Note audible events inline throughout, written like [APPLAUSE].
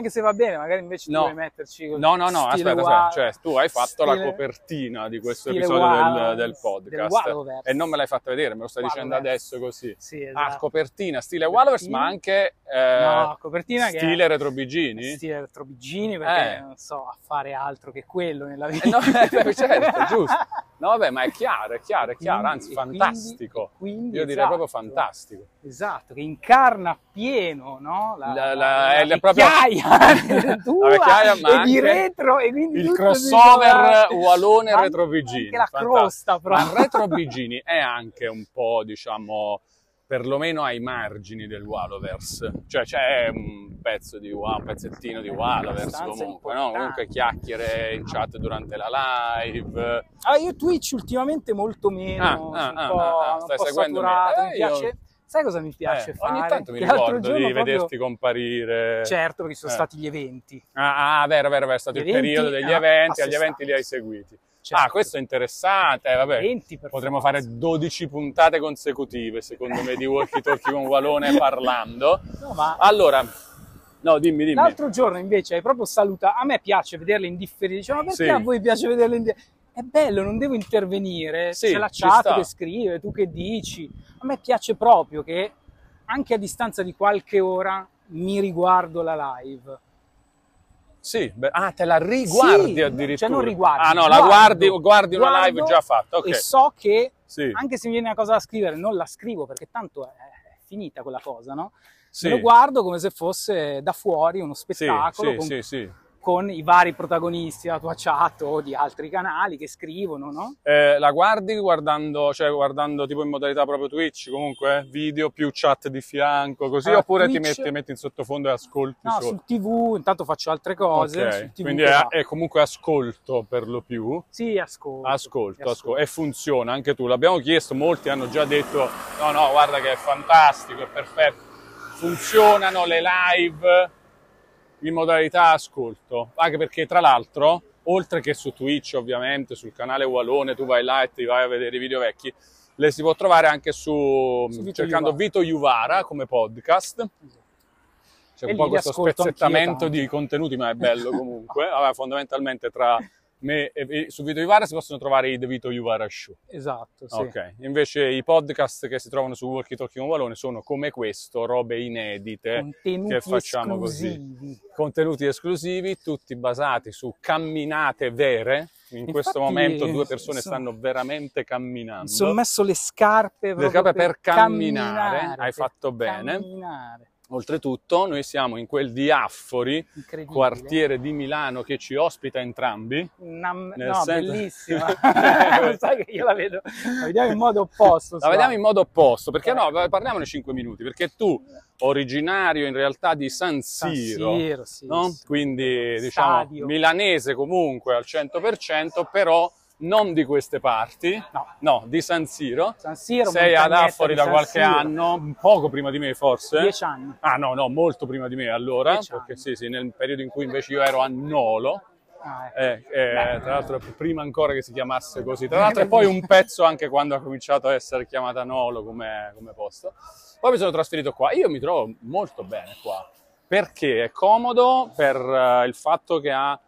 Anche se va bene, magari invece No. tu vuoi metterci col No, no, no, aspetta, aspetta, cioè tu hai fatto la stile- copertina di questo episodio del, del del podcast Wallowverse. e non me l'hai fatta vedere, me lo stai dicendo adesso così. Sì, Ah, esatto. copertina stile Wallowers, ma anche eh, No, copertina stile retrobigini? stile retrobigini perché Eh. non so a fare altro che quello nella Eh, [LAUGHS] vita. no, eh, certo, giusto. No, vabbè, ma è chiaro, è chiaro, è chiaro, Quindi- anzi, quindi- fantastico. e quindi, Io direi esatto. proprio fantastico. Esatto, che incarna pieno no? la, La- la- la- la vecchiaia [LAUGHS] [LAUGHS] tua La vecchiaia, ma e di retro e quindi Il crossover si- Walone Anche- la fantastico. crosta Ma proprio. il Retrobigini è anche un po', diciamo, perlomeno ai margini del Wallowverse. Cioè c'è un pezzo di un pezzettino di Abbastanza comunque, no? Comunque chiacchiere in chat durante la live. Ah, io Twitch ultimamente molto meno, Ah, ah, un ah, ah, stai seguendo me. saturato, Eh, mi io-. Sai cosa mi piace Eh, fare? ogni tanto mi ricordo di proprio- vederti comparire. Certo, perché sono Eh. stati gli eventi. Ah, ah, vero, vero, vero, è stato Gli il eventi, periodo degli eventi, agli eventi li hai seguiti. Certo. Ah, questo è interessante, eh, vabbè. Eventi per Potremmo forza. fare 12 puntate consecutive, secondo me, di Walkie Talkie con Walone [LAUGHS] parlando. No, ma Allora, no, dimmi, dimmi. L'altro giorno invece hai proprio salutato. A me piace vederle in differita. Dicevo, ma perché Sì. a voi piace vederle in differita? È bello, non devo intervenire. Sì, C'è la chat che scrive, tu che dici. A me piace proprio che anche a distanza di qualche ora mi riguardo la live. Sì, beh, ah, te la riguardi Sì, addirittura. cioè non riguardi, Ah, no, la guardi, guardi una live già fatta, ok. E so che Sì, anche se mi viene una cosa da scrivere, non la scrivo perché tanto è, finita quella cosa, no? sì. Me lo guardo come se fosse da fuori uno Sì, spettacolo sì, con sì, sì. Con i vari protagonisti della tua chat o di altri canali che scrivono, no? Eh, la guardi guardando, cioè guardando tipo in modalità proprio Twitch, comunque video più chat di fianco, così, Allora, oppure ti Twitch- metti, metti in sottofondo e ascolti No, solo? sul TV, intanto faccio altre cose. Ok, sul TV quindi è, è comunque ascolto per lo più. Sì, ascolto. Ascolto, ascolto, e funziona anche tu. L'abbiamo chiesto, molti hanno già detto: no, no, guarda che è fantastico, è perfetto. Funzionano le live in modalità ascolto, anche perché tra l'altro, oltre che su Twitch, ovviamente, sul canale Walone, tu vai là e ti vai a vedere i video vecchi, le si può trovare anche su, Su Vito cercando Juvara. Vito Juvara come podcast. C'è E un po' questo spezzettamento di contenuti, ma è bello comunque. [LAUGHS] Vabbè, fondamentalmente tra me e e su Vito Juvara si possono trovare i The Vito Juvara Show. Esatto, sì. Ok, invece i podcast che si trovano su Walkie Talkie con Valone sono come questo, robe inedite Contenuti che facciamo così. esclusivi. Contenuti esclusivi, tutti basati su camminate vere. In questo Infatti, momento due persone insomma, stanno veramente camminando. Mi sono messo le scarpe Le scarpe per camminare, camminare, hai per fatto bene. camminare. Oltretutto, noi siamo in quel di Affori, quartiere di Milano che ci ospita entrambi. Una- no, senso- bellissima. [LAUGHS] [LAUGHS] Sai che io la vedo, la vediamo in modo opposto. La vediamo in modo opposto, perché no, Eh. parliamone 5 minuti, perché tu, originario in realtà di San San Siro, Siro, sì, no? sì. quindi diciamo Stadio. milanese comunque al 100%, però non di queste parti, No. di San Siro. San Siro, Sei ad Affori da qualche anno, poco prima di me forse. Dieci anni. Ah no, no, molto prima di me allora, Dieci perché anni. sì, sì, nel periodo in cui invece io ero a Nolo, Ah, ecco. eh, eh, tra l'altro prima ancora che si chiamasse così, tra l'altro e poi un [LAUGHS] pezzo anche quando ha cominciato a essere chiamata Nolo come, come posto. Poi mi sono trasferito qua, io mi trovo molto bene qua, perché è comodo per eh, il fatto che ha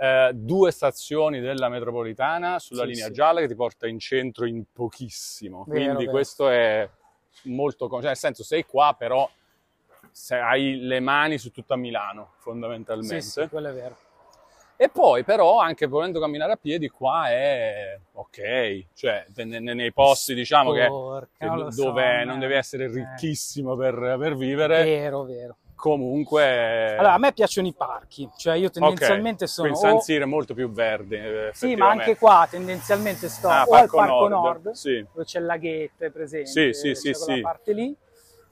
eh, due stazioni della metropolitana sulla Sì, linea sì. gialla che ti porta in centro in pochissimo, Vero, quindi vero. questo è molto cioè nel senso sei qua però hai le mani su tutta Milano fondamentalmente. Sì, sì, quello è vero. E poi però anche volendo camminare a piedi qua è ok, cioè ne- ne- nei posti diciamo che, Porca, che non lo so, dove eh. non devi essere Eh. ricchissimo per, per vivere, Vero, vero. Comunque... Allora, a me piacciono i parchi, cioè io tendenzialmente ok, sono... quindi San Siro è molto più verde eh, Sì, ma anche qua tendenzialmente sto Ah, o al Parco Parco Nord, Nord, sì. dove c'è il laghetto, è presente, Sì, sì, sì, sì. parte lì.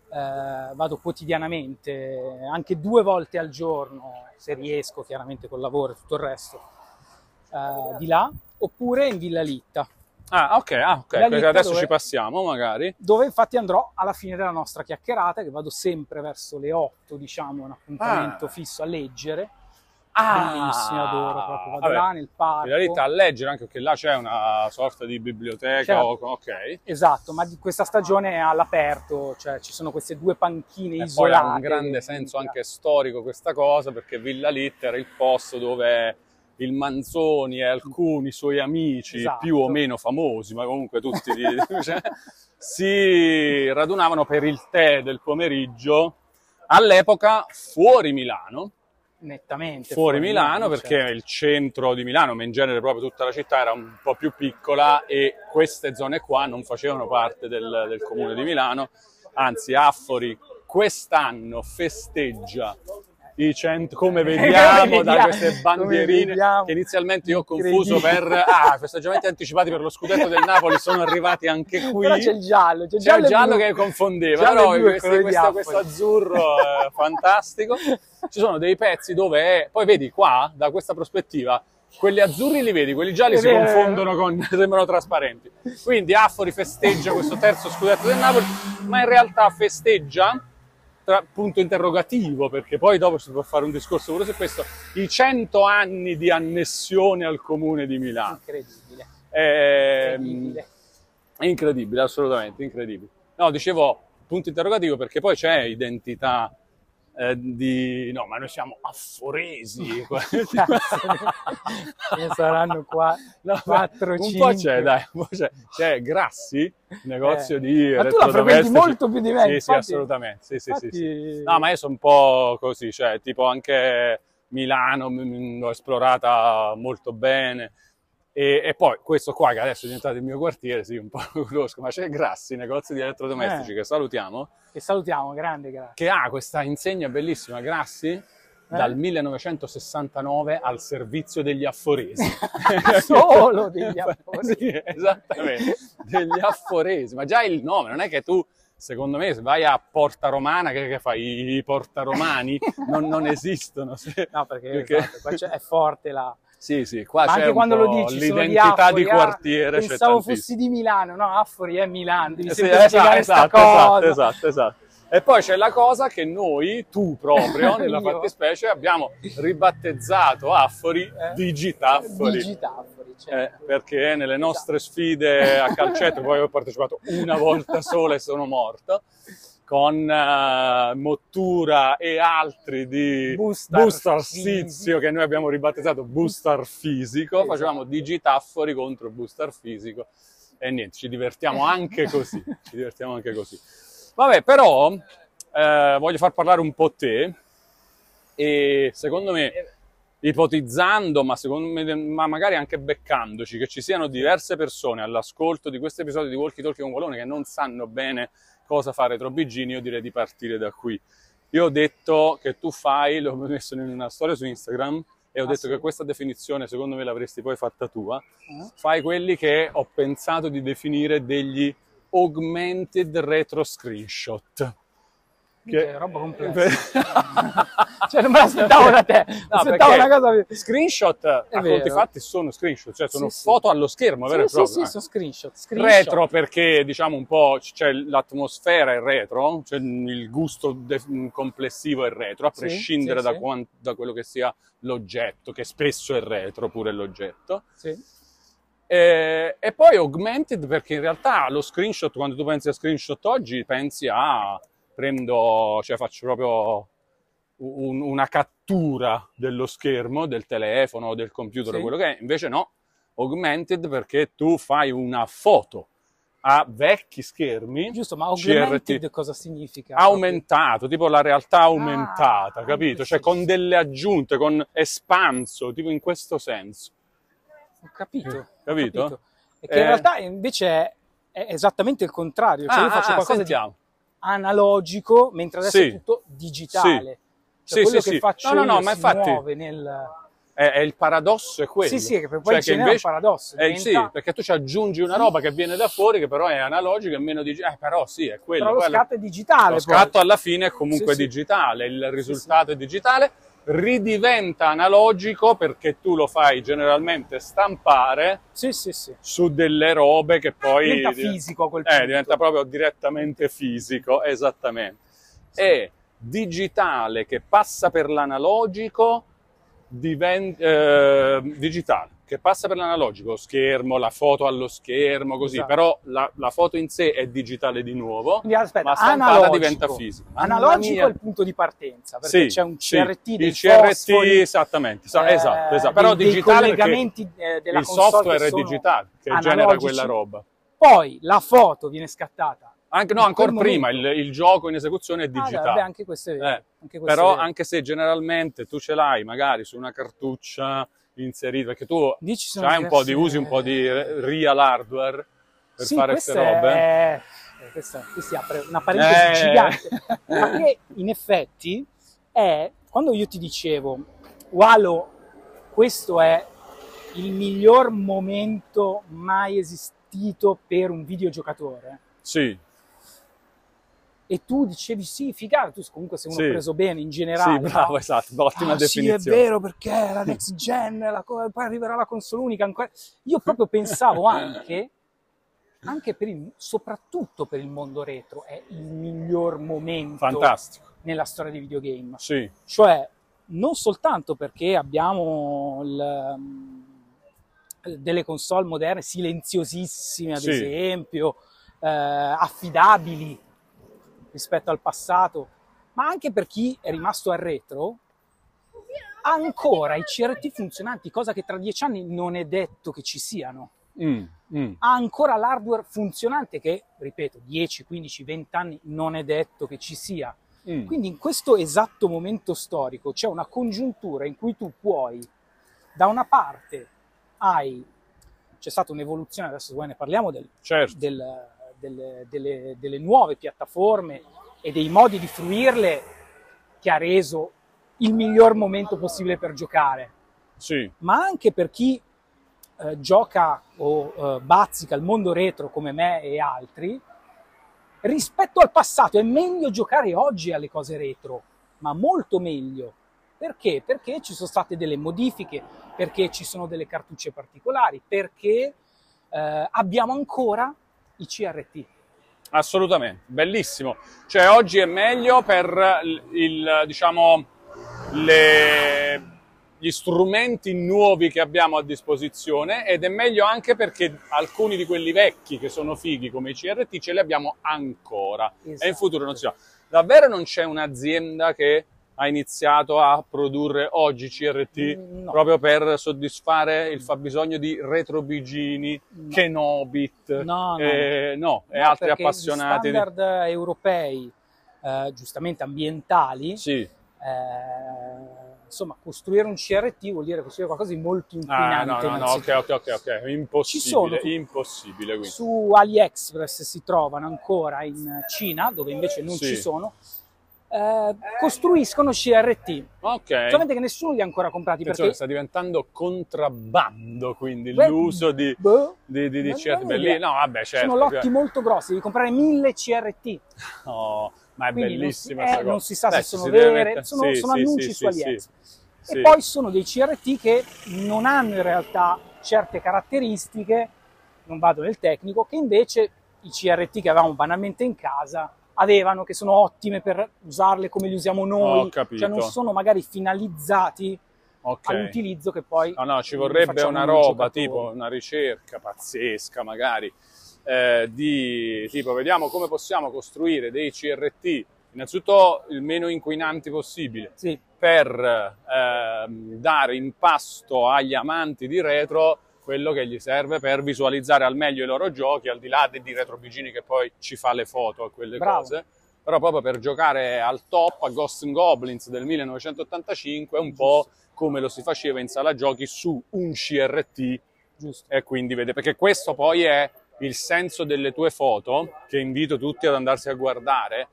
Eh, vado quotidianamente, anche due volte al giorno, se riesco, chiaramente col lavoro e tutto il resto, eh, di là, oppure in Villa Litta, Ah, ok, ah, ok, La perché lista adesso dove- ci passiamo magari. dove infatti andrò alla fine della nostra chiacchierata, che vado sempre verso le 8, diciamo, un appuntamento Ah. fisso a leggere. Ah, bellissimi, adoro proprio. Vado vabbè. là nel parco. Villa Litta a leggere, anche perché là c'è una sorta di biblioteca. Certo. o- ok. Esatto, ma di questa stagione è all'aperto, cioè ci sono queste due panchine E poi isolate. ha un grande senso anche storico questa cosa, perché Villa Litta era il posto dove il Manzoni e alcuni suoi amici Esatto. più o meno famosi, ma comunque tutti di- [LAUGHS] [LAUGHS] cioè, si radunavano per il tè del pomeriggio all'epoca fuori Milano, Nettamente. fuori Milano Milano, perché certo. il centro di Milano, ma in genere proprio tutta la città era un po' più piccola e queste zone qua non facevano parte del, del comune di Milano, anzi Affori quest'anno festeggia i cento, come vediamo da queste bandierine che inizialmente io ho confuso per ah, festeggiamenti anticipati per lo scudetto del Napoli sono arrivati anche qui. Però c'è il giallo, c'è il C'è il giallo, giallo che confondeva, Giallo però è questo, questo- azzurro è fantastico. Ci sono dei pezzi dove, poi vedi qua, da questa prospettiva, quelli azzurri li vedi, quelli gialli si confondono con, [LAUGHS] sembrano trasparenti. Quindi Affori festeggia questo terzo scudetto del Napoli, ma in realtà festeggia, tra, punto interrogativo, perché poi dopo si può fare un discorso pure su questo, i 100 anni di annessione al comune di Milano. Incredibile. Ehm, incredibile. Incredibile, assolutamente incredibile. No, dicevo punto interrogativo perché poi c'è identità eh, di... No, ma noi siamo afforesi. [LAUGHS] Ne saranno qua No, 4 un 5. po' c'è, dai, un po' c'è. C'è Grassi, negozio Eh. di Ma tu la frequenti molto più di me, Sì, sì, infatti- assolutamente. Sì, sì, sì, infatti- sì. No, ma io sono un po' così, cioè, tipo anche Milano l'ho esplorata molto bene. E, e poi questo qua, che adesso è diventato il mio quartiere, sì, un po' [LAUGHS] lo conosco, ma c'è Grassi, negozio di elettrodomestici, Eh. che salutiamo, E salutiamo, grande grazie. che ha questa insegna bellissima, Grassi, dal 1969 al servizio degli afforesi. [LAUGHS] Solo degli [LAUGHS] afforesi. Sì, esattamente, degli afforesi. Ma già il nome, non è che tu, secondo me, se vai a Porta Romana, che, che fai? I Porta Romani non, non esistono. Se- No, perché, Perché- esatto, è forte la... Sì, sì, qua Ma anche quando lo dici, sono di l'identità Affori, di ah, quartiere. c'è Pensavo fossi di Milano, no, Affori è Milano, devi Eh sì, sempre esatto, esatto, esatto, esatto, esatto. E poi c'è la cosa che noi, tu proprio, [LAUGHS] nella fattispecie, abbiamo ribattezzato Affori Eh? Digitaffori. Digitaffori, Eh, certo. perché nelle nostre sfide a calcetto, poi ho partecipato una volta [LAUGHS] sola e sono morto, con eh, Mottura e altri di Fisico. Sizio, che noi abbiamo ribattezzato Boostar Fisico, Esatto. facevamo Digitaffori contro Boostar Fisico e niente, ci divertiamo anche [LAUGHS] così, ci divertiamo anche così. Vabbè, però eh, voglio far parlare un po' te e secondo me ipotizzando, ma, secondo me, ma magari anche beccandoci, che ci siano diverse persone all'ascolto di questo episodio di Walkie Talkie con Volone che non sanno bene cosa fare Trobbigini, io direi di partire da qui. Io ho detto che tu fai, l'ho messo in una storia su Instagram e ho Ah, detto sì? che questa definizione secondo me l'avresti poi fatta tua. Eh? Fai quelli che ho pensato di definire degli augmented retro screenshot. Che roba complessa. [LAUGHS] cioè, non me l'aspettavo da te. No, aspettavo una cosa... Screenshot a conti fatti sono screenshot, cioè sono Sì, sì. foto allo schermo, vero e Sì, proprio. sì, eh. sì, sono screenshot. screenshot. Retro perché diciamo un po' c'è l'atmosfera è retro, cioè il gusto complessivo è retro, a Sì, prescindere sì, da, sì. da quello che sia l'oggetto, che spesso è retro pure l'oggetto. Sì. E, e poi augmented perché in realtà lo screenshot, quando tu pensi a screenshot oggi, pensi a prendo, cioè faccio proprio un- una cattura dello schermo, del telefono, del computer, Sì. quello che è. Invece no, augmented perché tu fai una foto a vecchi schermi Giusto, ma CRT. augmented cosa significa? aumentato, tipo la realtà aumentata, Ah, capito? Cioè con delle aggiunte, con espanso, tipo in questo senso. Ho capito. ho Capito? capito. E che Eh. in realtà invece è, è esattamente il contrario. Cioè Ah, io faccio ah, qualcosa sentiamo. di analogico, mentre adesso Sì. è tutto digitale. Cioè, Sì, quello sì, che sì. faccio No, no, no, ma infatti- muove nel... È, è il paradosso è quello. Sì, sì, che poi Cioè in genere è un paradosso. Eh, diventa- sì, perché tu ci aggiungi una roba che viene da fuori, che però è analogica e meno digitale. Eh, però sì, è quello. Però lo scatto è digitale. Lo poi. scatto alla fine è comunque sì. digitale, il risultato è digitale, ridiventa analogico perché tu lo fai generalmente stampare Sì, sì, sì. su delle robe che poi Diventa div- fisico a quel eh, punto. diventa proprio direttamente fisico, esattamente. E digitale che passa per l'analogico diven- eh, digitale, che passa per l'analogico, lo schermo, la foto allo schermo, così, Esatto. però la, la foto in sé è digitale di nuovo, Quindi aspetta, ma stampata analogico. diventa fisica. Analogico è il punto di partenza, perché Sì, c'è un sì, CRT dei il CRT, fosfori, esattamente, sa- eh, esatto, esatto. però dei, dei digitale collegamenti eh, della il software è digitale, che genera analogici. quella roba. Poi la foto viene scattata. Anche, no, ancora prima, il, il gioco in esecuzione è Ah, digitale. vabbè, anche questo è vero. Eh, anche questo è Però vero. anche se generalmente tu ce l'hai magari su una cartuccia inserita, perché tu sono hai un po' di, usi un po' di real hardware per Sì, fare queste robe. È... eh, Questa, qui si apre una parentesi Eh. gigante. Ma che in effetti è quando io ti dicevo, Walo, questo è il miglior momento mai esistito per un videogiocatore. Sì, E tu dicevi sì, figata, tu comunque sei uno Sì. preso bene in sì, generale. bravo, no? esatto, ottima Ah, sì, è definizione. vero perché la [LAUGHS] next gen, la poi arriverà la console unica. ancora- Io [LAUGHS] proprio pensavo anche, anche per il, soprattutto per il mondo retro, è il miglior momento Fantastico. nella storia dei videogame. Sì, Cioè, non soltanto perché abbiamo il, um, delle console moderne silenziosissime, ad Sì. esempio, eh, affidabili rispetto al passato, ma anche per chi è rimasto al retro, ha ancora i CRT funzionanti, cosa che tra dieci anni non è detto che ci siano. Mm, mm. Ha ancora l'hardware funzionante che, ripeto, 10, 15, 20 anni non è detto che ci sia. Mm. Quindi in questo esatto momento storico c'è una congiuntura in cui tu puoi, da una parte hai, c'è stata un'evoluzione, adesso vuoi ne parliamo, del, Certo, del- delle, delle- delle nuove piattaforme e dei modi di fruirle che ha reso il miglior momento possibile per giocare, sì, ma anche per chi eh, gioca o eh, bazzica il mondo retro come me e altri, rispetto al passato è meglio giocare oggi alle cose retro, ma molto meglio. Perché? Perché ci sono state delle modifiche, perché ci sono delle cartucce particolari, perché eh, abbiamo ancora i CRT. assolutamente, bellissimo. Cioè oggi è meglio per il, diciamo, le- gli strumenti nuovi che abbiamo a disposizione ed è meglio anche perché alcuni di quelli vecchi che sono fighi come i CRT ce li abbiamo ancora e in Esatto. futuro non si sa. Davvero non c'è un'azienda che ha iniziato a produrre oggi CRT Mm, no. proprio per soddisfare il fabbisogno di retrobigini, No. Kenobit, No, no, eh, no, e altri appassionati. Gli di- standard europei, eh, giustamente ambientali, Sì. eh, insomma, costruire un CRT vuol dire costruire qualcosa di molto Ah, inquinante. no, no, no, ok, ok, ok, ok, impossibile, Ci sono impossibile quindi. Su AliExpress si trovano ancora in Cina, dove invece non Sì. ci sono, eh, costruiscono CRT. Ok. Solamente che nessuno li ha ancora comprati Attenzione, perché... sta diventando contrabbando quindi Beh, l'uso di, boh, di, di, di CRT idea. No, vabbè, certo. sono lotti molto grossi, devi comprare mille CRT. [LAUGHS] No, ma è Quindi bellissima non si, sta eh, cosa. non si sa Beh, se sono vere, sono, sì, sono sì, annunci sì, su sì. E poi sono dei CRT che non hanno in realtà certe caratteristiche, non vado nel tecnico, che invece i CRT che avevamo banalmente in casa avevano, che sono ottime per usarle come li usiamo noi, cioè non sono magari finalizzati Ok. all'utilizzo che poi No, no, ci vorrebbe una roba, giocatori. tipo una ricerca pazzesca magari, eh, di tipo vediamo come possiamo costruire dei CRT, innanzitutto il meno inquinanti possibile, Sì, per ehm, dare in pasto agli amanti di retro quello che gli serve per visualizzare al meglio i loro giochi, al di là di Retrobigini che poi ci fa le foto a quelle Bravo. cose. Però proprio per giocare al top a Ghosts and Goblins del 1985 è un po' come lo si faceva in sala giochi su un CRT giusto. e quindi vede perché questo poi è il senso delle tue foto che invito tutti ad andarsi a guardare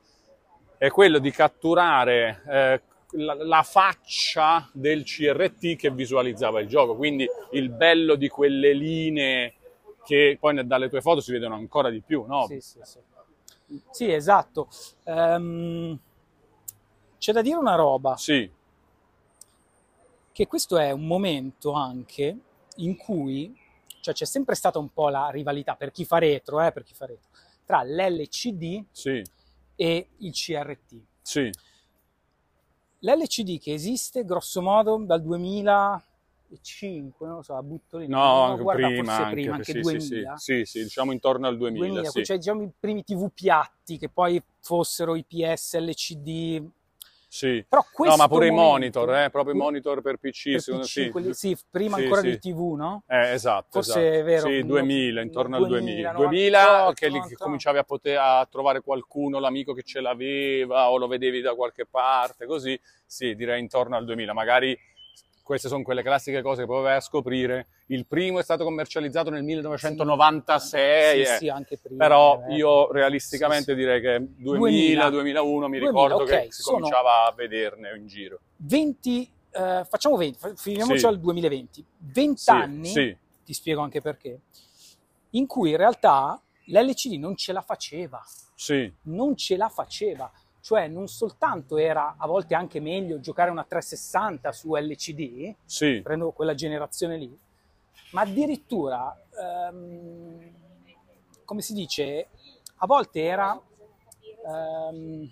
è quello di catturare eh, la, la faccia del CRT che visualizzava il gioco quindi il bello di quelle linee che poi dalle tue foto si vedono ancora di più no? Sì, sì, sì. Sì, esatto. Ehm, c'è da dire una roba, Sì, che questo è un momento anche in cui cioè c'è sempre stata un po' la rivalità per chi fa retro, eh, per chi fa retro, tra l'LCD sì, e il CRT. sì, L'LCD che esiste grosso modo dal 2005, non lo so, la butto lì. No, anche guarda, prima, forse anche, prima, anche sì, 2000. Sì, sì, sì, diciamo intorno al 2000, 2000, sì. cioè diciamo i primi TV piatti che poi fossero IPS, LCD, Sì. però No, questo ma pure i momento- monitor, eh, proprio i monitor per PC, per secondo- PC, sì. quelli- sì, prima Sì, ancora del TV, no? Eh, esatto, Forse esatto. è vero, Sì, no, 2000, intorno al 2000, 2000. 2000 che, lì 98. cominciavi a, poter, a trovare qualcuno, l'amico che ce l'aveva o lo vedevi da qualche parte, così. Sì, direi intorno al 2000. Magari queste sono quelle classiche cose che poi vai a scoprire. Il primo è stato commercializzato nel 1996, Sì, sì, anche prima. però eh. io realisticamente Sì, direi che 2000. 2000-2001 mi 2000, ricordo ok, che si sono- cominciava a vederne in giro. 20, eh, facciamo 20, fa- finiamoci al 2020. 20 Sì, anni, sì, ti spiego anche perché, in cui in realtà l'LCD non ce la faceva, sì, non ce la faceva. Cioè non soltanto era a volte anche meglio giocare una 360 su LCD, sì, prendo quella generazione lì, ma addirittura, ehm, come si dice, a volte era ehm,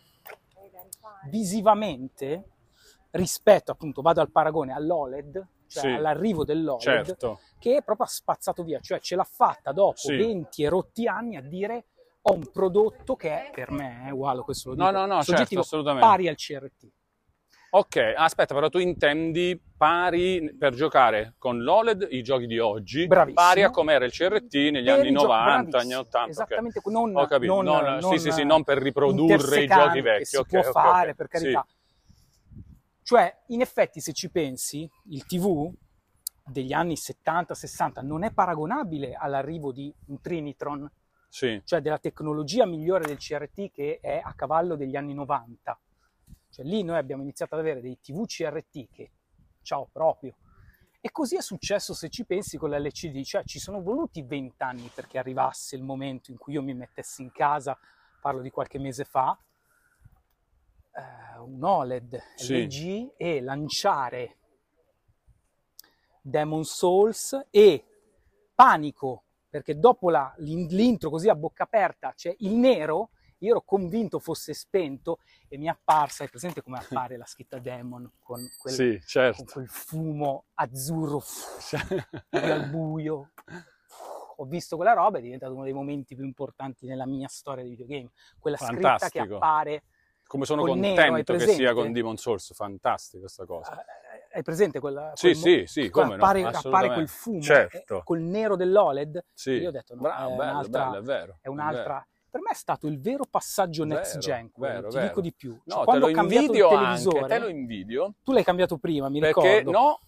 visivamente rispetto appunto, vado al paragone all'OLED, cioè Sì. all'arrivo dell'OLED, certo. che è proprio spazzato via, cioè ce l'ha fatta dopo Sì. 20 e rotti anni a dire ho un prodotto che è per me, è uguale, questo lo dico, No, no, no, certo, soggettivo, assolutamente. pari al CRT. Ok, aspetta, però tu intendi pari per giocare con l'OLED i giochi di oggi, Bravissimo. pari a com'era il CRT negli Per anni i gio- 90, anni bravissimo, 80. ok. Esattamente, non, Ho capito, non, non- non- sì, sì, sì, non per riprodurre i giochi vecchi. Che si ok, può ok, ok. fare, per Sì, carità. Cioè, in effetti, se ci pensi, il TV degli anni 70-60 non è paragonabile all'arrivo di un Trinitron, sì, cioè della tecnologia migliore del CRT che è a cavallo degli anni 90. Cioè lì noi abbiamo iniziato ad avere dei TV CRT che, ciao proprio. E così è successo se ci pensi con l'LCD, cioè ci sono voluti vent'anni perché arrivasse il momento in cui io mi mettessi in casa, parlo di qualche mese fa, eh, un OLED Sì. LG e lanciare Demon Souls e Panico, perché dopo la- l'intro così a bocca aperta c'è il nero, io ero convinto fosse spento e mi è apparsa, è presente come appare la scritta Demon con quel, sì, con certo. quel fumo azzurro al buio. Ho visto quella roba, è diventato uno dei momenti più importanti nella mia storia di videogame. Quella scritta che Fantastico. appare, Come sono contento che sia con Demon Souls, fantastica questa cosa. Hai presente quella? Sì, sì, sì, come no, appare, appare quel fumo Certo. eh, col nero dell'OLED. Sì, io ho detto, no, bravo, è bello, un'altra- bello, è vero. È un'altra. Per me è stato il vero passaggio next Vero, gen. quello, vero, ti vero. dico di più. Cioè, No, te quando lo ho cambiato il invidio televisore, anche, te lo invidio, tu l'hai cambiato prima, mi perché ricordo. no,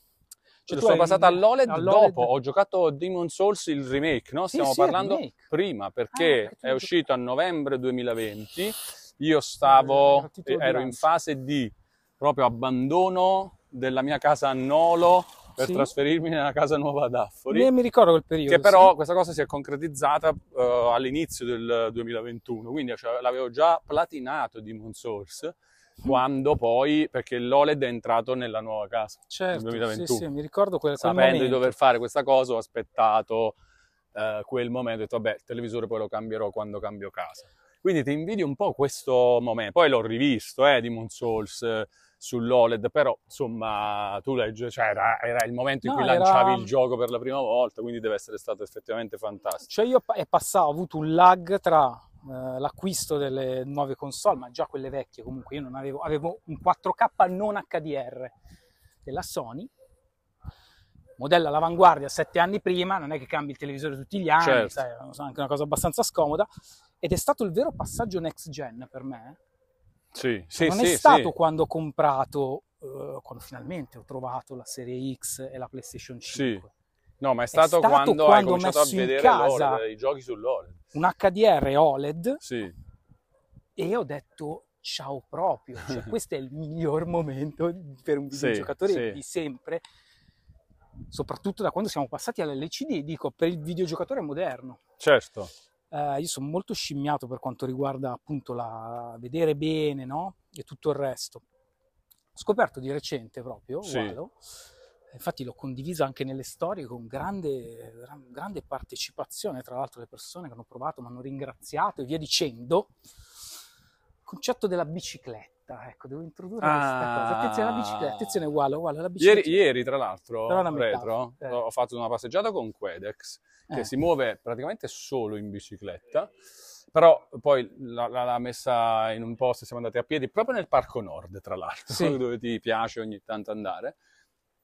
Cioè, tu sono hai- passato all'OLED, all'OLED. dopo, ho giocato Demon Souls il remake, no? Sì, Stiamo sì, il parlando prima, Ah, perché tu è uscito a novembre 2020, io Eh, stavo, ero in fase di proprio abbandono della mia casa a Nolo per Sì. trasferirmi nella casa nuova ad Affori. Mi, ricordo quel periodo. Che però sì. questa cosa si è concretizzata eh, all'inizio del 2021, quindi cioè, l'avevo già platinato Demon Souls quando poi, perché l'OLED è entrato nella nuova casa Certo, nel 2021. Sì, sì, mi ricordo quel, quel Sapendo momento. di dover fare questa cosa, ho aspettato eh, quel momento e ho detto, vabbè, il televisore poi lo cambierò quando cambio casa. Quindi ti invidio un po' questo momento. Poi l'ho rivisto, eh, Demon Souls sull'OLED, però insomma, tu leggi, cioè era, era il momento in No, cui era- lanciavi il gioco per la prima volta, quindi deve essere stato effettivamente fantastico. Cioè io è passato, ho avuto un lag tra eh, l'acquisto delle nuove console, ma già quelle vecchie comunque, io non avevo, avevo un 4K non HDR della Sony, modello all'avanguardia sette anni prima, non è che cambi il televisore tutti gli anni, Certo. sai, è anche una cosa abbastanza scomoda, ed è stato il vero passaggio next gen per me. Sì, sì, non sì, è stato sì. quando ho comprato, eh, quando finalmente ho trovato la serie X e la PlayStation 5. No, ma è stato, stato quando, quando ho cominciato a messo in vedere casa- l'OLED, i giochi sull'OLED. Un HDR OLED Sì, e ho detto ciao proprio, cioè, [LAUGHS] questo è il miglior momento per un Sì, videogiocatore sì. di sempre, soprattutto da quando siamo passati all'LCD, dico per il videogiocatore moderno. certo. Eh, io sono molto scimmiato per quanto riguarda appunto la vedere bene, no? E tutto il resto. Ho scoperto di recente proprio, Sì. Walo, infatti l'ho condivisa anche nelle storie con grande, gran- grande partecipazione, tra l'altro le persone che hanno provato mi hanno ringraziato e via dicendo. Il concetto della bicicletta. Bicicletta, ecco, devo introdurre questa cosa. Attenzione alla bicicletta, Ah. attenzione uguale, uguale alla bicicletta. Ieri, ieri, tra l'altro, retro, eh. ho fatto una passeggiata con Quedex, che Eh. si muove praticamente solo in bicicletta, però poi l'ha, messa in un posto, siamo andati a piedi, proprio nel Parco Nord, tra l'altro, Sì. [LAUGHS] dove ti piace ogni tanto andare.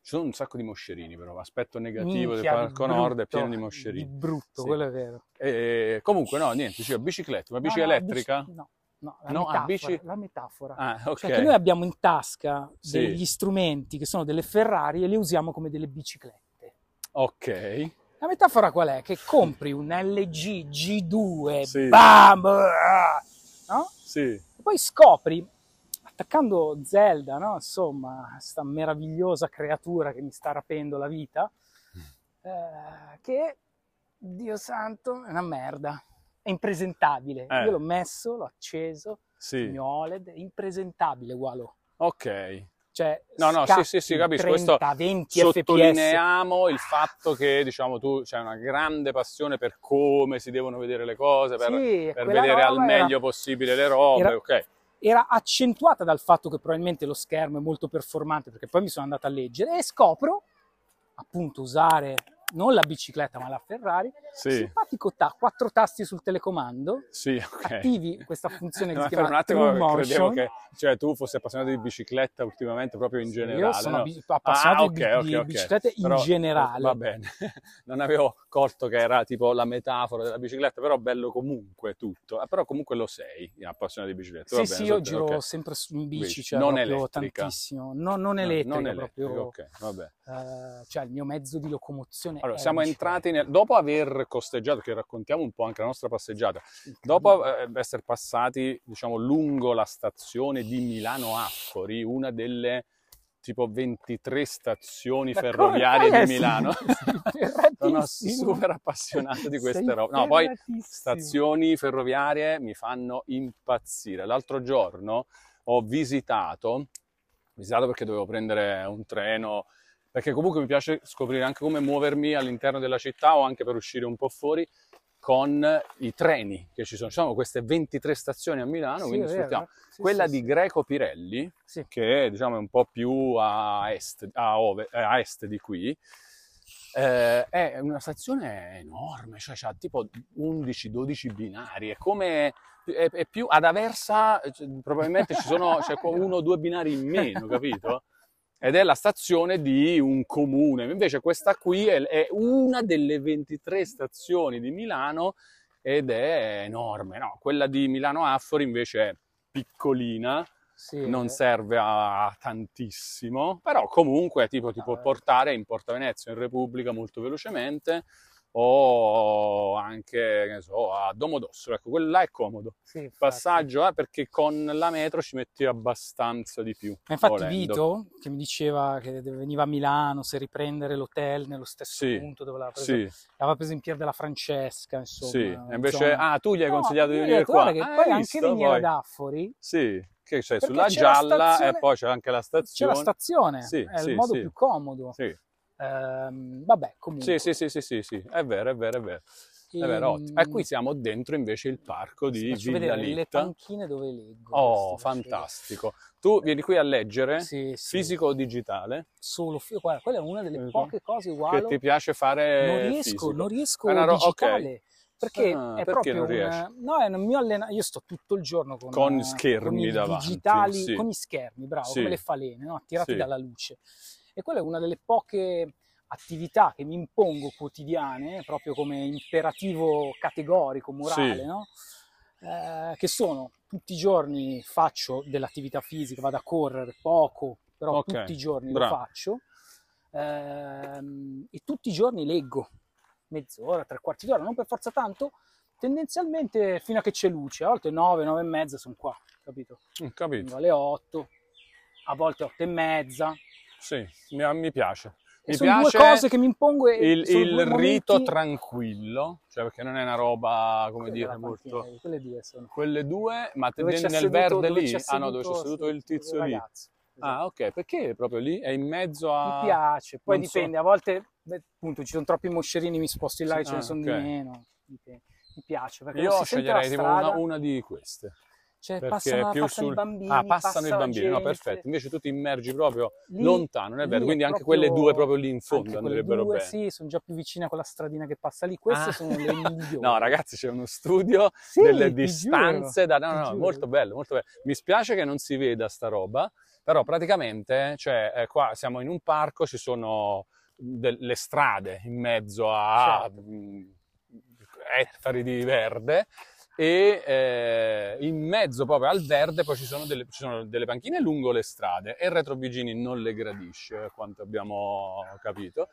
Ci sono un sacco di moscerini, però l'aspetto negativo del Minchia, di Parco Nord è brutto, pieno di moscerini. Di brutto, Sì. quello è vero. E comunque, no, niente, dicevo, bicicletta, una bici No, no, elettrica? bici- no, no, la No, ah, metafora. bici- La metafora. Ah. Cioè che noi abbiamo in tasca Sì. degli strumenti che sono delle Ferrari e li usiamo come delle biciclette. Ok. La metafora qual è? Che compri un LG G2, Sì. bam, no? Sì. E poi scopri, attaccando Zelda, no? insomma, questa meravigliosa creatura che mi sta rapendo la vita, eh, che, Dio santo, è una merda. È impresentabile. Eh. Io l'ho messo, l'ho acceso, Sì. il mio OLED, è impresentabile, ugualo. Ok. Cioè, No, no, sì, sì, sì, capisco. 30, Questo 20 fps. Sottolineiamo il fatto che, diciamo, tu c'hai una grande passione per come si devono vedere le cose, per, Sì, per vedere al roba era- meglio possibile le robe, era- ok. era accentuata dal fatto che probabilmente lo schermo è molto performante, perché poi mi sono andato a leggere e scopro appunto usare non la bicicletta ma la Ferrari, Sì, simpatico ta- quattro tasti sul telecomando, sì, ok. attivi questa funzione [LAUGHS] che No, si per un chiama attimo Motion. che cioè, tu fossi appassionato di bicicletta ultimamente proprio in generale. Io sono no? appassionato Ah, di, ok, di biciclette in Però, generale. Va bene, [LAUGHS] non avevo colto che era tipo la metafora della bicicletta, però bello comunque tutto. Eh, Però comunque lo sei, appassionato di bicicletta. Sì, bene, sì, io giro sempre su- in bici, cioè non proprio elettrica. tantissimo. No, non No, elettrica, non elettrico, proprio, eh, cioè il mio mezzo di locomozione Allora, è siamo entrati nel... dopo aver costeggiato, che raccontiamo un po' anche la nostra passeggiata, dopo eh, essere passati, diciamo, lungo la stazione di Milano Affori, una delle tipo 23 stazioni come ferroviarie di Milano. [LAUGHS] [LAUGHS] Sono super appassionato di queste robe. No, poi stazioni ferroviarie mi fanno impazzire. L'altro giorno ho visitato, visitato perché dovevo prendere un treno, perché comunque mi piace scoprire anche come muovermi all'interno della città o anche per uscire un po' fuori con i treni che ci sono. Ci sono queste 23 stazioni a Milano, Sì, quindi sfruttiamo. Sì, Quella sì, di. Greco Pirelli, che diciamo è un po' più a est, a ove- eh, a est di qui, eh, è una stazione enorme, cioè ha tipo 11-12 binari, è come è, è più ad Aversa cioè, probabilmente ci sono c'è qua [LAUGHS] uno o due binari in meno, capito? Ed è la stazione di un comune, invece questa qui è, è una delle 23 stazioni di Milano ed è enorme, no? Quella di Milano Affori invece è piccolina, Sì, non eh, serve a tantissimo, però comunque tipo ti può Ah, eh. portare in Porta Venezia, in Repubblica molto velocemente o anche, che so, a Domodossola, ecco, quello là è comodo. sì. Passaggio, eh, perché con la metro ci metti abbastanza di più. Ma infatti volendo. Vito, che mi diceva che veniva a Milano, se riprendere l'hotel nello stesso Sì, punto dove l'aveva preso, Sì, l'aveva preso in Pier della Francesca, insomma. sì. E invece, ah, tu gli hai No, consigliato di venire detto, qua. che Ah, poi anche visto? venire Poi? ad Affori Sì, che c'è Perché sulla c'è la gialla stazione- e poi c'è anche la c'è la stazione. stazione, Sì, è sì, il modo sì. più comodo. Sì, Ehm, vabbè, comunque. sì, sì, sì, sì, sì, sì, è vero, è vero, è vero. È vero, Ehm, ottimo. E qui siamo dentro invece il parco di faccio Villa vedere le panchine dove leggo. Oh, fantastico. Tu vieni qui a leggere, Sì, sì. fisico o digitale, Solo guarda, quella è una delle poche cose che uguali. ti piace fare non riesco, fisico. non riesco una ro- digitale. Perché Ah, è perché proprio un, no, è un mio allenamento. Io sto tutto il giorno con, Con schermi con davanti, digitali, sì. con i schermi, bravo, Sì. come le falene, no? attirati Sì. dalla luce. E quella è una delle poche attività che mi impongo quotidiane, proprio come imperativo categorico, morale, Sì. no? Eh, che sono tutti i giorni faccio dell'attività fisica, vado a correre poco, però Ok, tutti i giorni bravo. lo faccio ehm, e tutti i giorni leggo mezz'ora, tre quarti d'ora, non per forza tanto, tendenzialmente fino a che c'è luce, a volte 9, 9 e mezza sono qua, capito? Capito? Vengo alle 8, a volte 8 e mezza. Sì, mi, mi piace. Mi sono piace due cose che mi impongo il, il rito tranquillo, cioè perché non è una roba, come dire, molto... quelle due sono. Quelle due, ma te nel seduto- verde lì? c'è Ah no, dove c'è seduto il tizio lì. ragazzo. Ah, ok, perché proprio lì? È in mezzo a... Mi piace, poi non so- dipende, a volte beh, appunto ci sono troppi moscerini, mi sposto in là e ce ah, ne sono ok. di meno. Dipende. Mi piace perché Io sceglierei tipo una, una di queste. Cioè, passano, più passano sul... i bambini, ah, passano passa i bambini, no, gente. perfetto. Invece tu ti immergi proprio Lì- lontano, non è vero? Quindi è anche quelle proprio- due proprio lì in fondo quelle andrebbero due, bene. Sì, sono già più vicine a quella stradina che passa lì. Queste Ah. sono le [LAUGHS] migliori. No, ragazzi, c'è uno studio Sì, delle distanze da... No, no, giuro. molto bello, molto bello. Mi spiace che non si veda sta roba, però praticamente, cioè, eh, qua siamo in un parco, ci sono delle strade in mezzo a Certo. mh, ettari di verde e eh, in mezzo proprio al verde poi ci sono, delle, ci sono delle panchine lungo le strade e il retrovigini non le gradisce, a quanto abbiamo capito.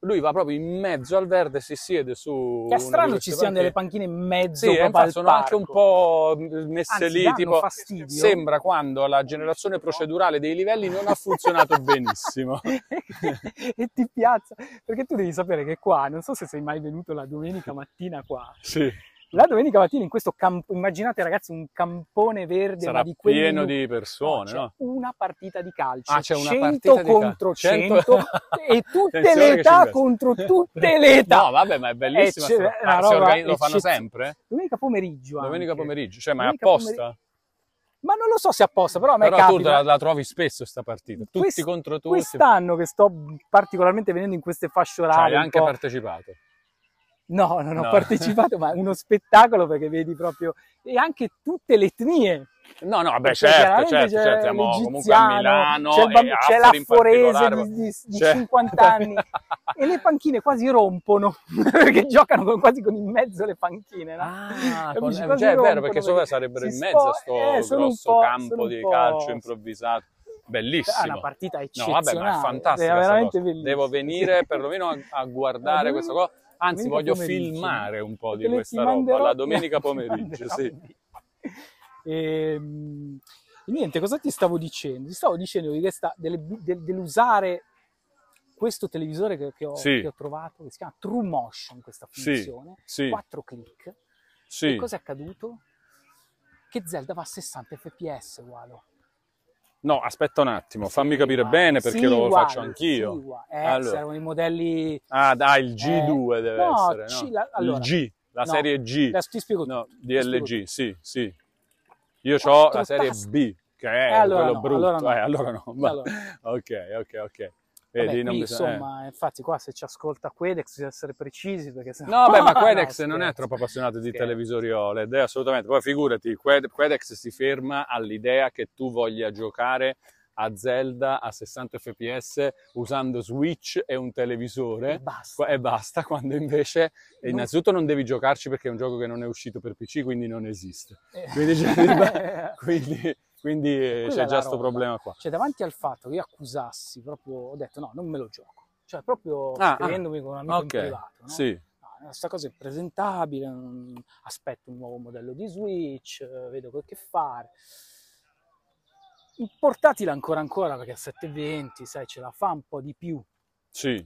Lui va proprio in mezzo al verde, si siede su... Che strano ci siano delle panchine. in mezzo Sì, proprio sono anche un parco. po' messe Anzi, lì, tipo fastidio. sembra quando la generazione procedurale dei livelli non ha funzionato [LAUGHS] benissimo. e ti piazza perché tu devi sapere che qua non so se sei mai venuto la domenica mattina qua Sì, la domenica mattina in questo campo immaginate ragazzi un campone verde sarà di quelli pieno di persone, c'è no? una partita di calcio Ah, c'è una 100 partita di cal- contro 100 100 [LAUGHS] e tutte le età contro tutte le [LAUGHS] età No, vabbè, ma è bellissima. Eh, c'è- sta- una Ma si roba organi- lo fanno sempre? domenica pomeriggio Domenica anche. pomeriggio, cioè, ma è apposta? ma non lo so se è apposta però a me Però tu capita la, la trovi spesso sta partita, tutti Quest- contro tutti. quest'anno che sto particolarmente venendo in queste fasce orarie hai anche partecipato. No, non ho No. partecipato, ma è uno spettacolo perché vedi proprio e anche tutte le etnie. No, no, vabbè, Perché certo, certo, c'è certo, siamo comunque a Milano c'è, bamb- c'è l'afforese particolare, di, di- di [LAUGHS] cioè- 50 anni e le panchine quasi rompono [LAUGHS] perché giocano con- quasi con in mezzo le panchine. no? Ah, con- già è vero perché sopra sarebbero in mezzo a spo- sto eh, grosso po'- campo di calcio improvvisato. È Bellissimo. una partita No, eccezionale. vabbè, ma è fantastica. È veramente bellissima. Devo venire perlomeno a, a [LAUGHS] guardare questa cosa. Anzi, domenica voglio pomeriggio. filmare un po' di questa roba. manderò- La domenica [LAUGHS] pomeriggio, sì. Ehm, e niente, cosa ti stavo dicendo? Ti stavo dicendo di questa- delle- del- dell'usare questo televisore che, che ho, Sì. che ho trovato, che si chiama True Motion, questa funzione, sì. 4 clic. Sì. E cosa è accaduto? Che Zelda va a 60 fps, Walo. No, aspetta un attimo, fammi Sì, capire bene perché Sì, lo faccio anch'io. Eh, Allora. servono i modelli... Ah, dai, il G2 deve no, essere, no? C- la- allora, il G, la no, serie G. Adesso ti spiego No, tutto, di ti spiego LG, tutto. sì, sì. Io ho la serie tasti. B, che è Eh, allora quello no, brutto. allora no. Eh, allora no. Allora. Ok, ok, ok. Vabbè, Vedi, qui, bisogna- eh. insomma, infatti qua se ci ascolta Quedex bisogna essere precisi perché se No, beh, ma [LAUGHS] No, Quedex non è troppo appassionato di televisori OLED, eh, assolutamente. Poi figurati, Qued- Quedex si ferma all'idea che tu voglia giocare a Zelda a 60 fps usando Switch e un televisore E basta. e basta, [LAUGHS] quando invece Non- innanzitutto non devi giocarci perché è un gioco che non è uscito per PC, quindi non esiste. Eh. Quindi [LAUGHS] quindi, quindi, eh, Quella c'è già questo problema qua. Cioè, davanti al fatto che io accusassi, proprio ho detto no, non me lo gioco. Cioè, proprio Ah, scrivendomi con un amico in Ok, privato. No? sì, No, questa cosa è presentabile, aspetto un nuovo modello di Switch, eh, vedo quel che fare. Portatile ancora ancora perché a 720, sai, ce la fa un po' di più. sì,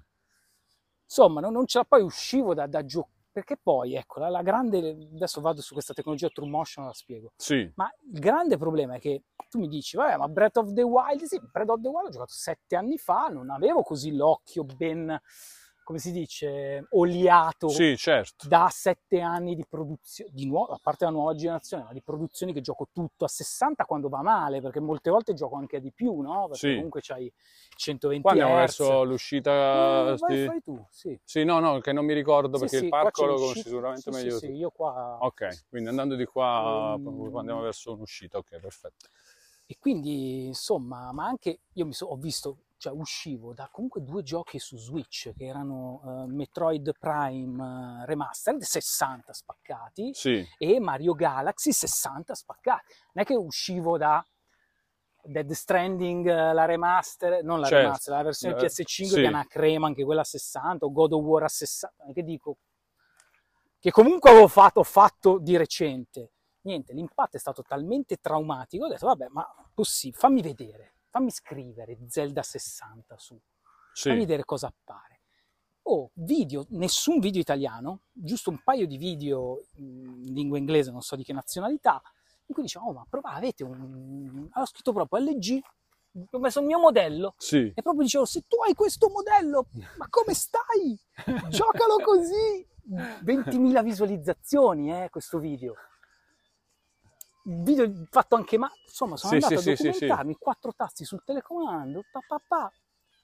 Insomma, non, non ce la poi uscivo da, da giocare. Perché poi, ecco, la, la grande. Adesso vado su questa tecnologia True Motion, la spiego. sì, Ma il grande problema è che tu mi dici, vabbè, ma Breath of the Wild, sì, Breath of the Wild ho giocato sette anni fa, non avevo così l'occhio ben, come si dice, oliato sì, certo. da sette anni di produzione, di nuovo, a parte la nuova generazione, ma di produzioni che gioco tutto a 60 quando va male, perché molte volte gioco anche a di più, no? Perché Sì. comunque c'hai 120 Qua andiamo Hz. verso l'uscita... Eh, sti- fai tu, sì. Sì, no, no, che non mi ricordo perché il parco lo conosci sicuramente meglio sì, io qua... Ok, quindi andando di qua Ehm, andiamo verso un'uscita, ok, perfetto. E quindi, insomma, ma anche io mi so- ho visto, cioè uscivo da comunque due giochi su Switch che erano eh, Metroid Prime eh, Remastered 60 spaccati Sì, e Mario Galaxy 60 spaccati. Non è che uscivo da Dead Stranding, eh, la remaster, non la Certo. remaster, la versione Eh, PS5 sì. che è una crema, anche quella a 60, o God of War a 60, non è che dico, che comunque avevo fatto, fatto di recente. Niente, l'impatto è stato talmente traumatico, ho detto, vabbè, ma possibile, fammi vedere, fammi scrivere Zelda 60 su, fammi sì, vedere cosa appare. Oh, video, nessun video italiano, giusto un paio di video in lingua inglese, non so di che nazionalità, in cui diciamo, oh, ma prova, avete un... Ho scritto proprio LG, ho messo il mio modello, sì. e proprio dicevo, se tu hai questo modello, ma come stai? [LAUGHS] Giocalo così! 20.000 visualizzazioni, eh, questo video. Video fatto anche ma insomma sono Sì, andato sì, a sì, sì, documentarmi quattro tasti sul telecomando pa, pa, pa.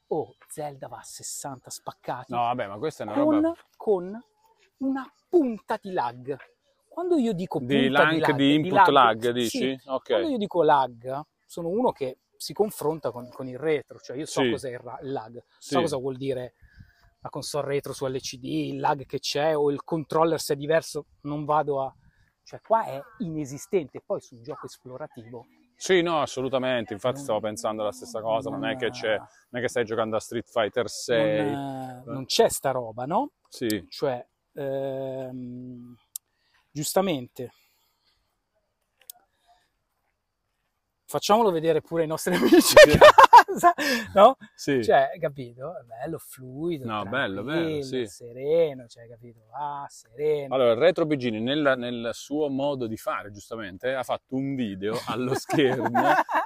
oh Zelda va a 60 spaccati. No, vabbè, ma questa è una con, roba con una punta di lag. Quando io dico punta di di lag, lag, di input lag, dici? sì, Ok. quando io dico lag sono uno che si confronta con, con il retro cioè io so cos'è il, il lag. So cosa vuol dire la console retro su LCD, il lag che c'è o il controller se è diverso, non vado a... Cioè qua è inesistente, poi su un gioco esplorativo... Sì, no, assolutamente. Infatti stavo pensando la stessa cosa. Non è che c'è, non- non è che stai giocando a Street Fighter 6. Non, eh, non c'è sta roba, no? Sì, Cioè, ehm, giustamente, facciamolo vedere pure ai nostri [LAUGHS] amici Sì. a casa, no? sì. Cioè, capito? È bello, fluido, No, bello, bello, sì. sereno, cioè, capito? Ah, sereno. Allora, il Retro Bigini, nel, nel suo modo di fare, giustamente, ha fatto un video [LAUGHS] allo schermo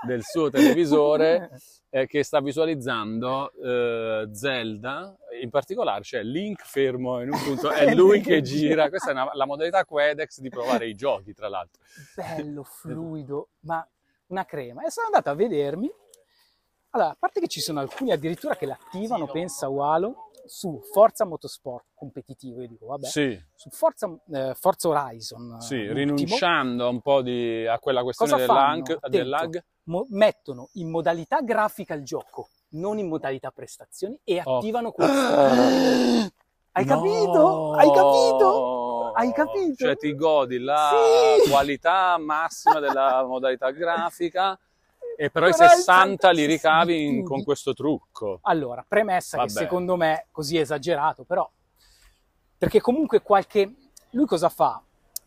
del suo televisore [LAUGHS] eh, che sta visualizzando eh, Zelda, in particolare c'è Link fermo in un punto, è lui che gira. Questa è una- la modalità Quedex di provare i giochi, tra l'altro. bello, fluido, ma una crema. E sono andato a vedermi. Allora, a parte che ci sono alcuni addirittura che l'attivano, pensa Walo, su Forza Motorsport competitivo, io dico, vabbè, Sì, su Forza, eh, Forza Horizon, sì, l'ultimo, rinunciando un po' di- a quella questione del, lag, del lag. mo- mettono in modalità grafica il gioco, non in modalità prestazioni, e Oh. attivano questo. [GASPS] Hai capito? Hai capito? Hai capito? Cioè ti godi la Sì! qualità massima della modalità grafica e però i Però il 60 li 60 ricavi in- con questo trucco. Allora, premessa che Vabbè. secondo me così esagerato, però perché comunque qualche lui cosa fa?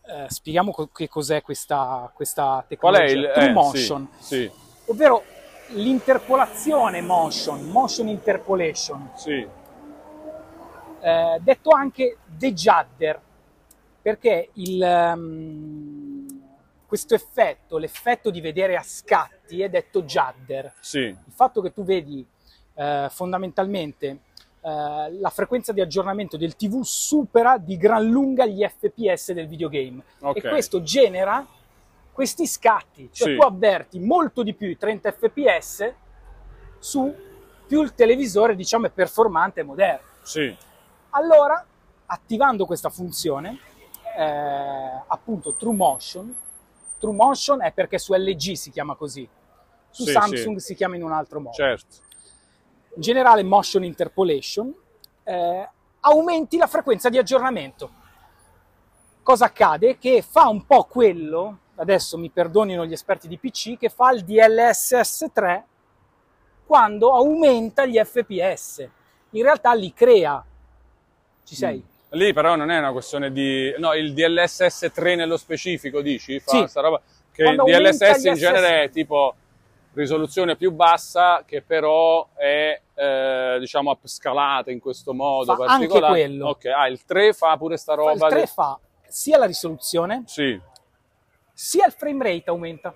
Eh, spieghiamo co- che cos'è questa, questa Qual è tecnologia. il True eh, motion, Sì, sì, ovvero l'interpolazione motion, motion interpolation, sì, eh, detto anche dejudder, perché il, ehm, questo effetto, l'effetto di vedere a scatti è detto judder. sì, il fatto che tu vedi eh, fondamentalmente eh, la frequenza di aggiornamento del TV supera di gran lunga gli FPS del videogame ok. e questo genera questi scatti, cioè Sì. tu avverti molto di più i 30 fps su più il televisore diciamo è performante e moderno. Sì, Allora, attivando questa funzione, eh, appunto True Motion, True Motion è perché su LG si chiama così, su Sì, Samsung si chiama in un altro modo. certo. In generale Motion Interpolation, eh, aumenti la frequenza di aggiornamento. Cosa accade? Che fa un po' quello, adesso mi perdonino gli esperti di PC, che fa il DLSS 3 quando aumenta gli FPS. In realtà li crea. Ci sei? Lì però non è una questione di... No, il DLSS 3 nello specifico, dici? Fa Sì. sta roba... Che il Quando DLSS in genere è tipo risoluzione più bassa che però è, eh, diciamo, upscalata in questo modo Fa particolare. anche quello. Ok, ah, il 3 fa pure sta roba... Il 3 de- fa sia la risoluzione, Sì, sia il frame rate aumenta,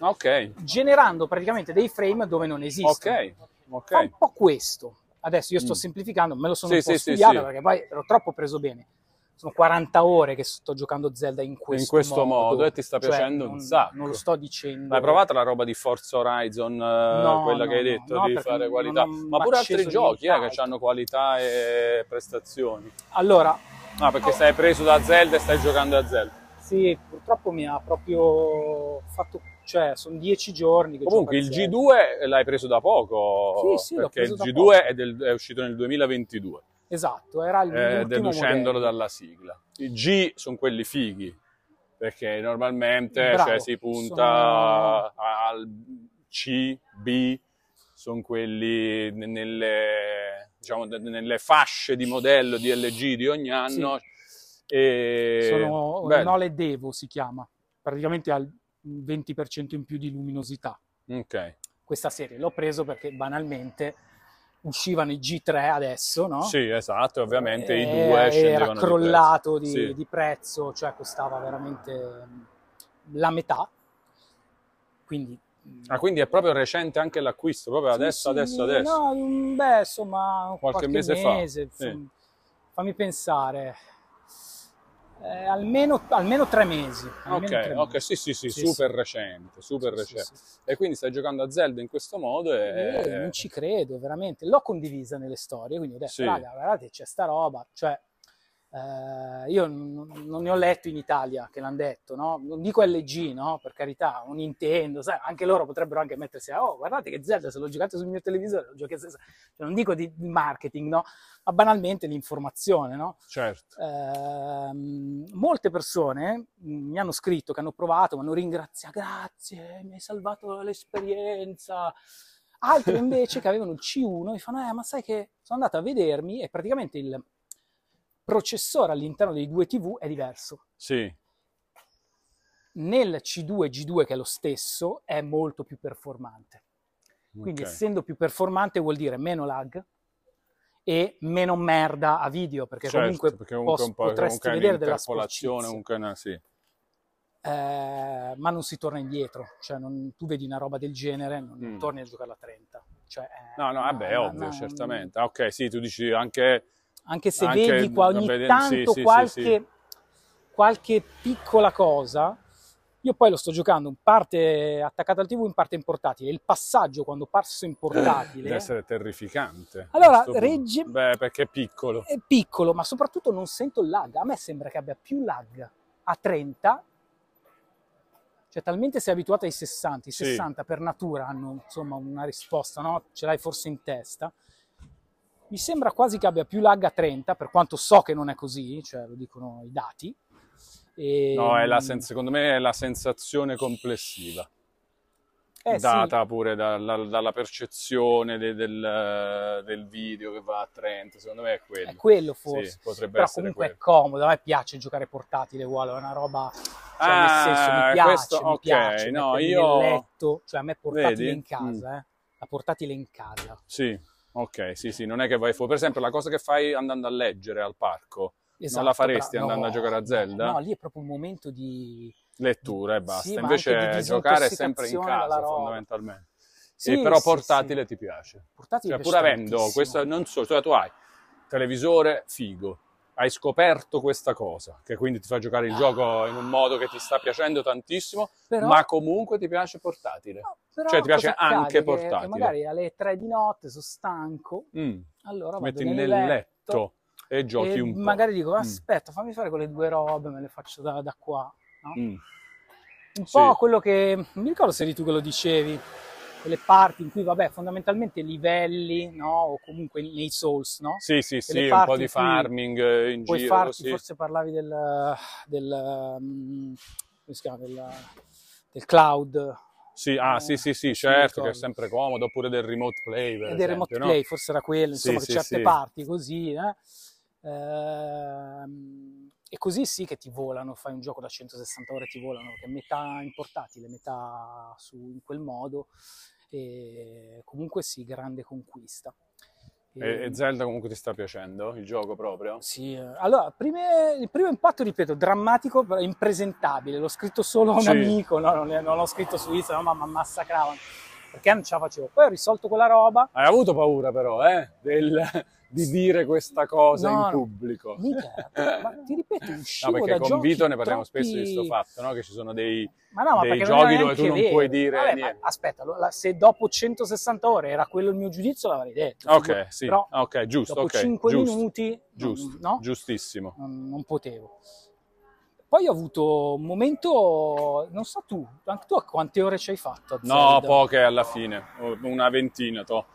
ok, generando praticamente dei frame dove non esistono. ok, ok. Fa un po' questo. Adesso io sto Mm. semplificando, me lo sono Sì, un po' sì, sì, perché poi ero troppo preso bene. Sono 40 ore che sto giocando Zelda in questo, in questo modo, e ti sta Cioè, piacendo non, un sacco. Non lo sto dicendo. Hai provato la roba di Forza Horizon, eh, No, quella no, che hai detto no, di fare non- qualità? non Ma pure altri giochi eh, che hanno qualità e prestazioni. Allora, No, perché stai preso da Zelda e stai giocando a Zelda. Sì, purtroppo mi ha proprio fatto... Cioè, sono 10 giorni che Comunque il gioco a Zelda. G2 l'hai preso da poco, Sì, sì, perché il preso da G2 poco. è, del- è uscito nel 2022, Esatto, era il eh, deducendolo modello. dalla sigla. I G sono quelli fighi, perché normalmente Bravo, cioè, si punta sono- al C, B, sono quelli ne- nelle, diciamo, nelle fasce di modello di LG di ogni anno. E... Sono bello. un OLED Evo si chiama, praticamente ha il 20% in più di luminosità. Ok. Questa serie l'ho preso perché banalmente uscivano i G3 adesso, no? Sì, esatto, ovviamente i E- due era scendevano di crollato prezzo. di, Sì. di prezzo, cioè costava veramente mm, la metà. Quindi mm, Ah, quindi è proprio recente anche l'acquisto, proprio Sì, adesso, sì, adesso, adesso. No, mm, beh, insomma, Qualche qualche, mese fa, mese. sì. Fammi pensare. Eh, almeno, almeno tre mesi. almeno Ok, tre ok, mesi. sì, sì, sì, Sì, super recente, super Sì, sì, recente. sì. E quindi stai giocando a Zelda in questo modo e... Eh, non ci credo, veramente. L'ho condivisa nelle storie, quindi ho detto, Sì. raga, guardate, c'è sta roba. Cioè, eh, io non, non ne ho letto in Italia che l'hanno detto, no? Non dico LG, no? Per carità, un Nintendo, sai, anche loro potrebbero anche mettersi, a, oh, guardate che Zelda, se l'ho giocato sul mio televisore, lo giochi stesso. Cioè, non dico di, di marketing, no? Ma banalmente l'informazione, no? Certo. Ehm, molte persone mh, mi hanno scritto che hanno provato, mi hanno ringraziato, grazie, mi hai salvato l'esperienza. Altri [LAUGHS] invece che avevano il C1 mi fanno, eh, ma sai che sono andato a vedermi e praticamente il processore all'interno dei due TV è diverso. Sì, Nel C2 G2, che è lo stesso, è molto più performante. Quindi ok. essendo più performante vuol dire meno lag e meno merda a video, perché Certo, comunque, perché comunque pos- un po' potresti vedere della sporcizia. una- sì. Eh, ma non si torna indietro, cioè non- tu vedi una roba del genere, non, Mm. torni a giocare a 30. Cioè, eh, No, no, vabbè, ovvio, certamente. Ah, Ok, sì, tu dici anche... Anche se Anche vedi qua ogni da vedere- tanto sì, sì, sì, qualche, sì. qualche piccola cosa, io poi lo sto giocando in parte attaccato al TV, in parte in portatile. Il passaggio quando passo in portatile Deve essere terrificante. Allora, regge- Beh, perché è piccolo. è piccolo, ma soprattutto non sento il lag. A me sembra che abbia più lag a 30. Cioè, talmente sei abituato ai 60, i Sì. 60 per natura hanno insomma una risposta, no? Ce l'hai forse in testa. Mi sembra quasi che abbia più lag a 30, per quanto so che non è così, cioè lo dicono i dati. E- No, è la sens- secondo me è la sensazione complessiva, eh, sì, data pure dalla, dalla percezione de- del, del video che va a 30, secondo me è quello. è quello Sì, forse. potrebbe Però essere comunque quello. è comodo, a me piace giocare portatile uguale, è una roba, cioè nel Ah, senso mi piace, questo- mi ok, piace no, io- nel letto, cioè a me portatile Vedi? Mm. in casa, eh. la portatile in casa. Sì, ok, sì, sì, non è che vai fuori. Per esempio, la cosa che fai andando a leggere al parco, Esatto, la faresti bra- andando a giocare a Zelda? No, lì è proprio un momento di... lettura e basta. Sì, Invece giocare è sempre in casa, fondamentalmente. Sì, e però portatile sì. ti piace. Portatile Cioè, pur avendo questo, non so, cioè, tu hai televisore figo, hai scoperto questa cosa, che quindi ti fa giocare il gioco in un modo che ti sta piacendo tantissimo, Però- ma comunque ti piace portatile. No, però Cioè, ti piace anche Che- portatile. Magari alle 3 di notte sono stanco, Mm, allora vado metti nel, nel letto, e giochi e un po'. magari dico, Mm, aspetta, fammi fare quelle due robe, me le faccio da, da qua. no? mm. Un Sì. po' quello che, mi ricordo se eri tu che lo dicevi, quelle parti in cui, vabbè, fondamentalmente livelli, no? O comunque nei Souls, no? Sì, sì, sì, Delle un po' di farming in Puoi giro farti, così. forse parlavi del, del, mm, come si chiama, del, del cloud, Sì, ah, Eh, sì, sì, sì, mi certo, che è sempre comodo, oppure del remote play, per e del esempio, remote no? play, forse era quello, Sì, insomma, sì, certe sì. parti così, eh? Ehm, e così sì che ti volano, fai un gioco da 160 ore ti volano, che metà in portatile, metà su, in quel modo, e comunque sì, grande conquista. E, e Zelda comunque ti sta piacendo, il gioco proprio? Sì, eh, allora, prime- il primo impatto, ripeto, drammatico, impresentabile. L'ho scritto solo a un Sì. amico, no, non, non l'ho scritto su Instagram, ma mi massacravano perché non ce la facevo. Poi ho risolto quella roba. Hai avuto paura però, eh? Del, di dire questa cosa No, in no. pubblico. Mica, ma ti ripeto, uscivo No, perché con Vito ne parliamo troppi- spesso di questo fatto, no? Che ci sono dei... Ma no, ma dei giochi dove tu non puoi vero. dire Vabbè, niente. aspetta, se dopo 160 ore era quello il mio giudizio, l'avrei detto. Ok, sì, Però ok, giusto, dopo ok, 5 giusto, minuti, giusto, no? giustissimo. non, non potevo. Poi ho avuto un momento, non so tu, anche tu a quante ore ci hai fatto? No, poche alla fine, una ventina, to.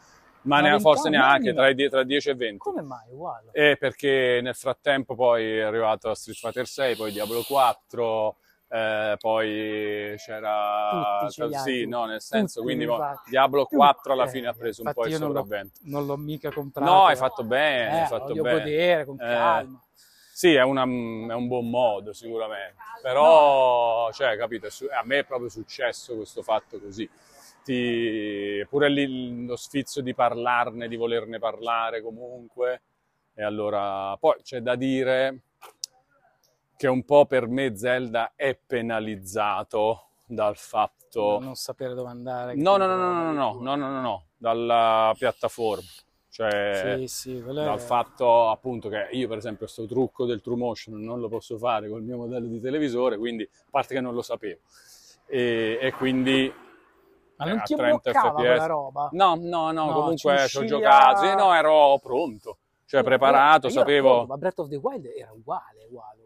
Ma ne forse neanche, tra, i tra 10 e 20. Come mai? Uguale. E perché nel frattempo poi è arrivato Street Fighter 6, poi Diablo 4, eh, poi c'era... Sì, no, nel senso, Tutti, quindi infatti. Diablo 4 alla Eh, fine ha preso un po' il io non l'ho- sopravvento. Non l'ho mica comprato. No, hai eh. fatto bene, Eh, hai fatto bene. godere con Eh, calma. Sì, è, una- è un buon modo sicuramente, però, cioè, capito, a me è proprio successo questo fatto così. Ti- pure lì lo sfizio di parlarne, di volerne parlare comunque, e allora poi c'è da dire che un po' per me Zelda è penalizzato dal fatto... Non sapere dove andare. No, no, no, no, no, no, no, no, no, no, dalla piattaforma. Cioè, Sì, sì, dal fatto appunto che io per esempio questo trucco del true motion non lo posso fare col mio modello di televisore, quindi a parte che non lo sapevo. E, e quindi Ma non eh, a ti 30 bloccava fps. quella roba? No, no, no, No, comunque ci ci ho giocato, a- sì, no, ero pronto, cioè Io- preparato, io- sapevo... pronto, ma Breath of the Wild era uguale, uguale.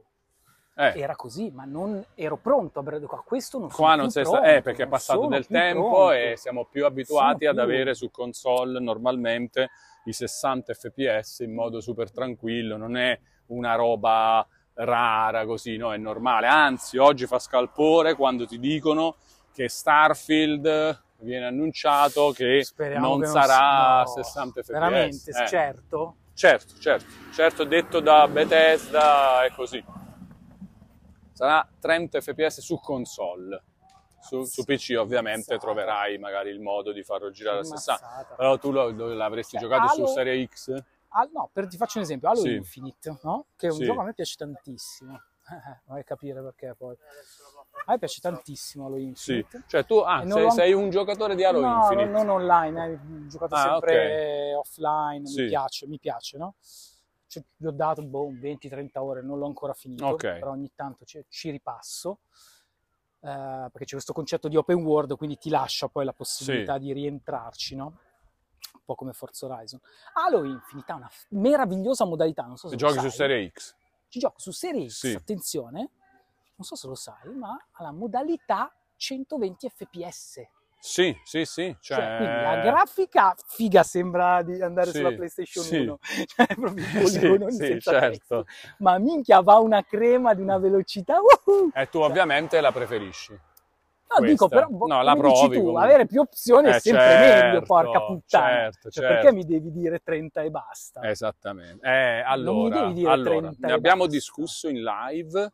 Eh, Era così, ma non ero pronto a Breath of the Wild. Questo non sono qua non sei sta- pronto, eh, perché è passato del tempo pronto. e siamo più abituati Sono ad più- avere su console normalmente i 60 fps in modo super tranquillo, non è una roba rara così, no, è normale. Anzi, oggi fa scalpore quando ti dicono che Starfield viene annunciato che Speriamo non che non sarà si- no, 60 fps. Veramente, Eh, certo. Certo, certo, certo, detto da Bethesda è così. Sarà 30 fps su console. Su, su PC ovviamente Mazzata. troverai magari il modo di farlo girare a 60. Mazzata. Però tu lo, lo- l'avresti Cioè, giocato su Halo- Serie X? Ah, no, per, ti faccio un esempio, Halo Sì. Infinite, no? che è un Sì. gioco a me piace tantissimo. [LAUGHS] Vai a capire perché poi. A me piace tantissimo Halo Sì. Infinite. Cioè tu ah, sei, sei un giocatore di Halo no, Infinite. non online, eh, ho giocato Ah, sempre offline, Sì. mi piace, mi piace, no? Cioè, gli ho dato boh, 20-30 ore, non l'ho ancora finito, Ok. però ogni tanto ci, ci ripasso. eh, perché c'è questo concetto di open world, quindi ti lascia poi la possibilità di rientrarci, no? Un po' come Forza Horizon. Halo Infinite ha una meravigliosa modalità, non so se Giochi su. Serie X. Ci gioco su Serie X, Sì. attenzione, non so se lo sai, ma ha la modalità 120 fps. Sì, sì, sì. Cioè, Cioè, quindi la grafica figa sembra di andare Sì, sulla PlayStation sì. 1, [LAUGHS] cioè proprio Sì, poligononi sì, senza certo. Ma minchia va una crema di una velocità. uhuh! E tu ovviamente la preferisci. No, questa. dico però, No, la come dici provi tu, comunque. avere più opzioni è Eh, sempre certo, meglio, porca puttana. certo, Cioè, certo. perché mi devi dire 30 e basta? Esattamente. Eh, Non mi allora, devi dire allora, 30 ne abbiamo basta. discusso in live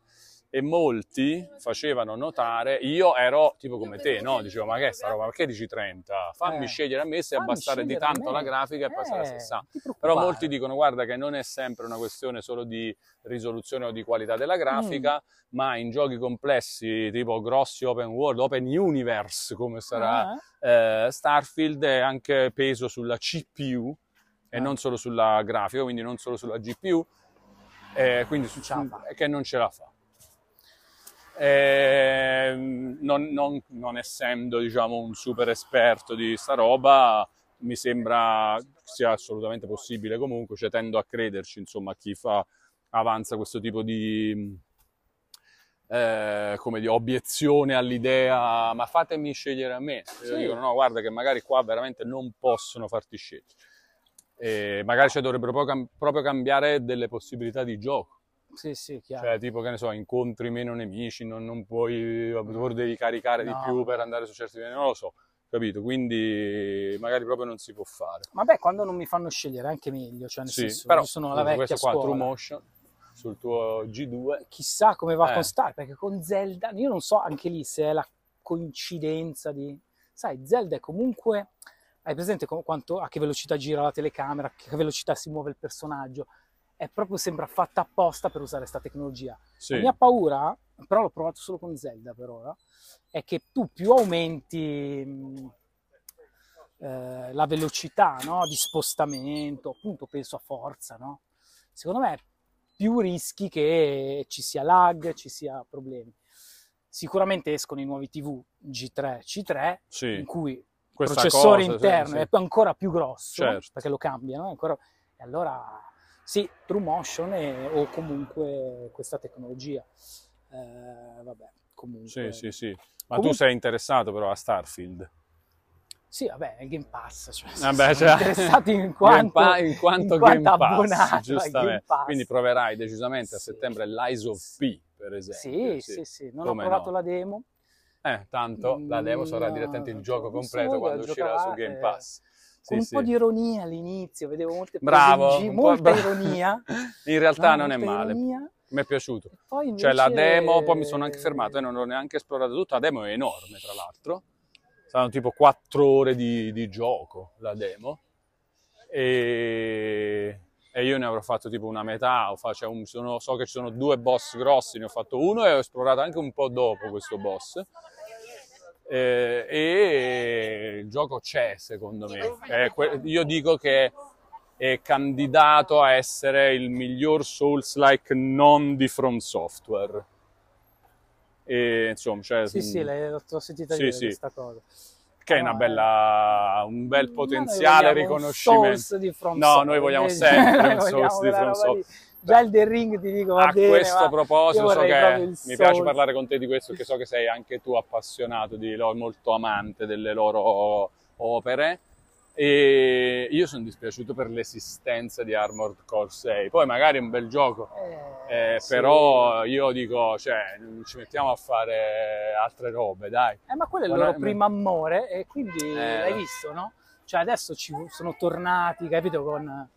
e molti facevano notare, io ero tipo come te, no? Dicevo, ma che è sta roba, perché dici 30? Fammi Eh. scegliere a me se abbassare di tanto la grafica e passare a Eh, 60. ti Però molti dicono, guarda che non è sempre una questione solo di risoluzione o di qualità della grafica, Mm. ma in giochi complessi tipo grossi open world, open universe come sarà Ah, eh, Starfield è anche peso sulla CPU e Ah. non solo sulla grafica, quindi non solo sulla GPU, eh, quindi su- che non ce la fa. Eh, non, non- non essendo diciamo un super esperto di sta roba, mi sembra sia assolutamente possibile comunque, cioè tendo a crederci insomma a chi fa, avanza questo tipo di, eh, come di obiezione all'idea, ma fatemi scegliere a me. Sì. Dicono no, guarda che magari qua veramente non possono farti scegliere. E magari ci dovrebbero proprio cambiare delle possibilità di gioco. Sì, sì, chiaro. Cioè, tipo, che ne so, incontri meno nemici, non, non puoi, tu devi caricare di No. più per andare su certi livelli, non lo so, capito? Quindi magari proprio non si può fare. Vabbè, quando non mi fanno scegliere anche meglio, cioè nel Sì, senso, però sono la vecchia questo qua, scuola. True Motion, sul tuo G2, Chissà come va Eh. con Star, perché con Zelda, io non so anche lì se è la coincidenza di... Sai, Zelda è comunque... Hai presente quanto, a che velocità gira la telecamera, a che velocità si muove il personaggio? È proprio, sembra fatta apposta per usare questa tecnologia. sì, La mia paura, però l'ho provato solo con Zelda per ora, è che tu più aumenti mh, eh, la velocità no, di spostamento, appunto penso a forza, no? secondo me più rischi che ci sia lag, ci sia problemi. Sicuramente escono i nuovi TV G3, C3, sì. in cui il processore cosa, interno sì. è ancora più grosso, Certo. perché lo cambiano, ancora- e allora sì, True Motion e- o comunque questa tecnologia. Eh, vabbè, comunque. Sì, sì, sì. Ma Comunque- tu sei interessato però a Starfield? Sì, vabbè, è il Game Pass. Cioè, Vabbè, sono cioè, interessati in Game quanto, Pa- in quanto in Game quanto Pass, abbonato al giustamente. Game Pass. Quindi proverai decisamente a Sì. settembre l'Eyes of P, per esempio. Sì, sì, sì, non Come ho provato no? la demo. Eh, tanto la demo sarà No, direttamente il gioco completo quando uscirà su Game eh, Pass. Sì, Con un sì. po' di ironia all'inizio, vedevo molte Bravo, po' molta bra- ironia. [LAUGHS] In realtà no, non è male, ironia. mi è piaciuto. Poi invece... Cioè la demo, poi mi sono anche fermato e non l'ho neanche esplorato tutta, la demo è enorme tra l'altro, saranno tipo 4 ore di, di gioco la demo e, e io ne avrò fatto tipo una metà, cioè un- sono- so che ci sono due boss grossi, ne ho fatto uno e ho esplorato anche un po' dopo questo boss. Eh, e il gioco c'è secondo me. Eh, io dico che è candidato a essere il miglior Souls-like non di From Software. E, insomma, cioè, Sì, sì, l'hai- l'ho sentita Sì, dire sì. questa cosa. che è una No, bella, un bel potenziale riconoscimento. Souls di From No, Software, noi vogliamo invece. sempre un [LAUGHS] Souls di From. Software. Già il The Ring ti dico, va a bene, questo proposito so che mi piace parlare con te di questo perché so che sei anche tu appassionato di loro, molto amante delle loro opere e io sono dispiaciuto per l'esistenza di Armored Core 6 poi magari è un bel gioco Eh, eh, sì. però io dico cioè non ci mettiamo a fare altre robe dai Eh, ma quello è il loro primo amore e quindi Eh. l'hai visto, no? Cioè adesso ci sono tornati, capito, con,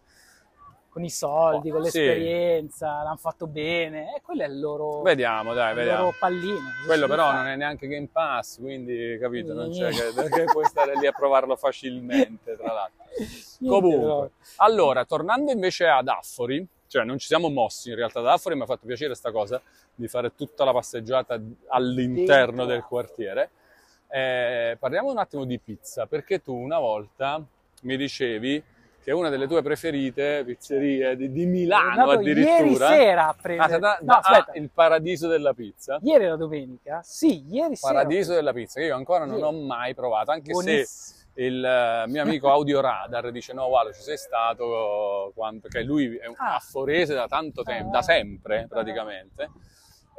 con i soldi, Oh, con sì. l'esperienza, l'hanno fatto bene e quello è il loro, vediamo dai vediamo loro pallino. quello però fa. non è neanche Game Pass quindi capito non c'è che, che puoi stare lì a provarlo facilmente tra l'altro [LAUGHS] Comunque, però. allora, tornando invece ad Affori, cioè non ci siamo mossi in realtà da Affori, mi ha fatto piacere sta cosa di fare tutta la passeggiata all'interno del quartiere. Eh, parliamo un attimo di pizza, perché tu una volta mi dicevi che una delle tue preferite pizzerie di, di Milano addirittura Ieri sera a Ah, prendere... da- no, da- aspetta, ah, il paradiso della pizza. ieri era domenica? Sì, ieri sera. Paradiso della pizza, che io ancora non Ieri. ho mai provato, anche se Buonissimo. il eh, mio amico [LAUGHS] Audio Radar dice no guarda ci sei stato quando, perché lui è un Ah. afforese da tanto tempo, da Ah. sempre praticamente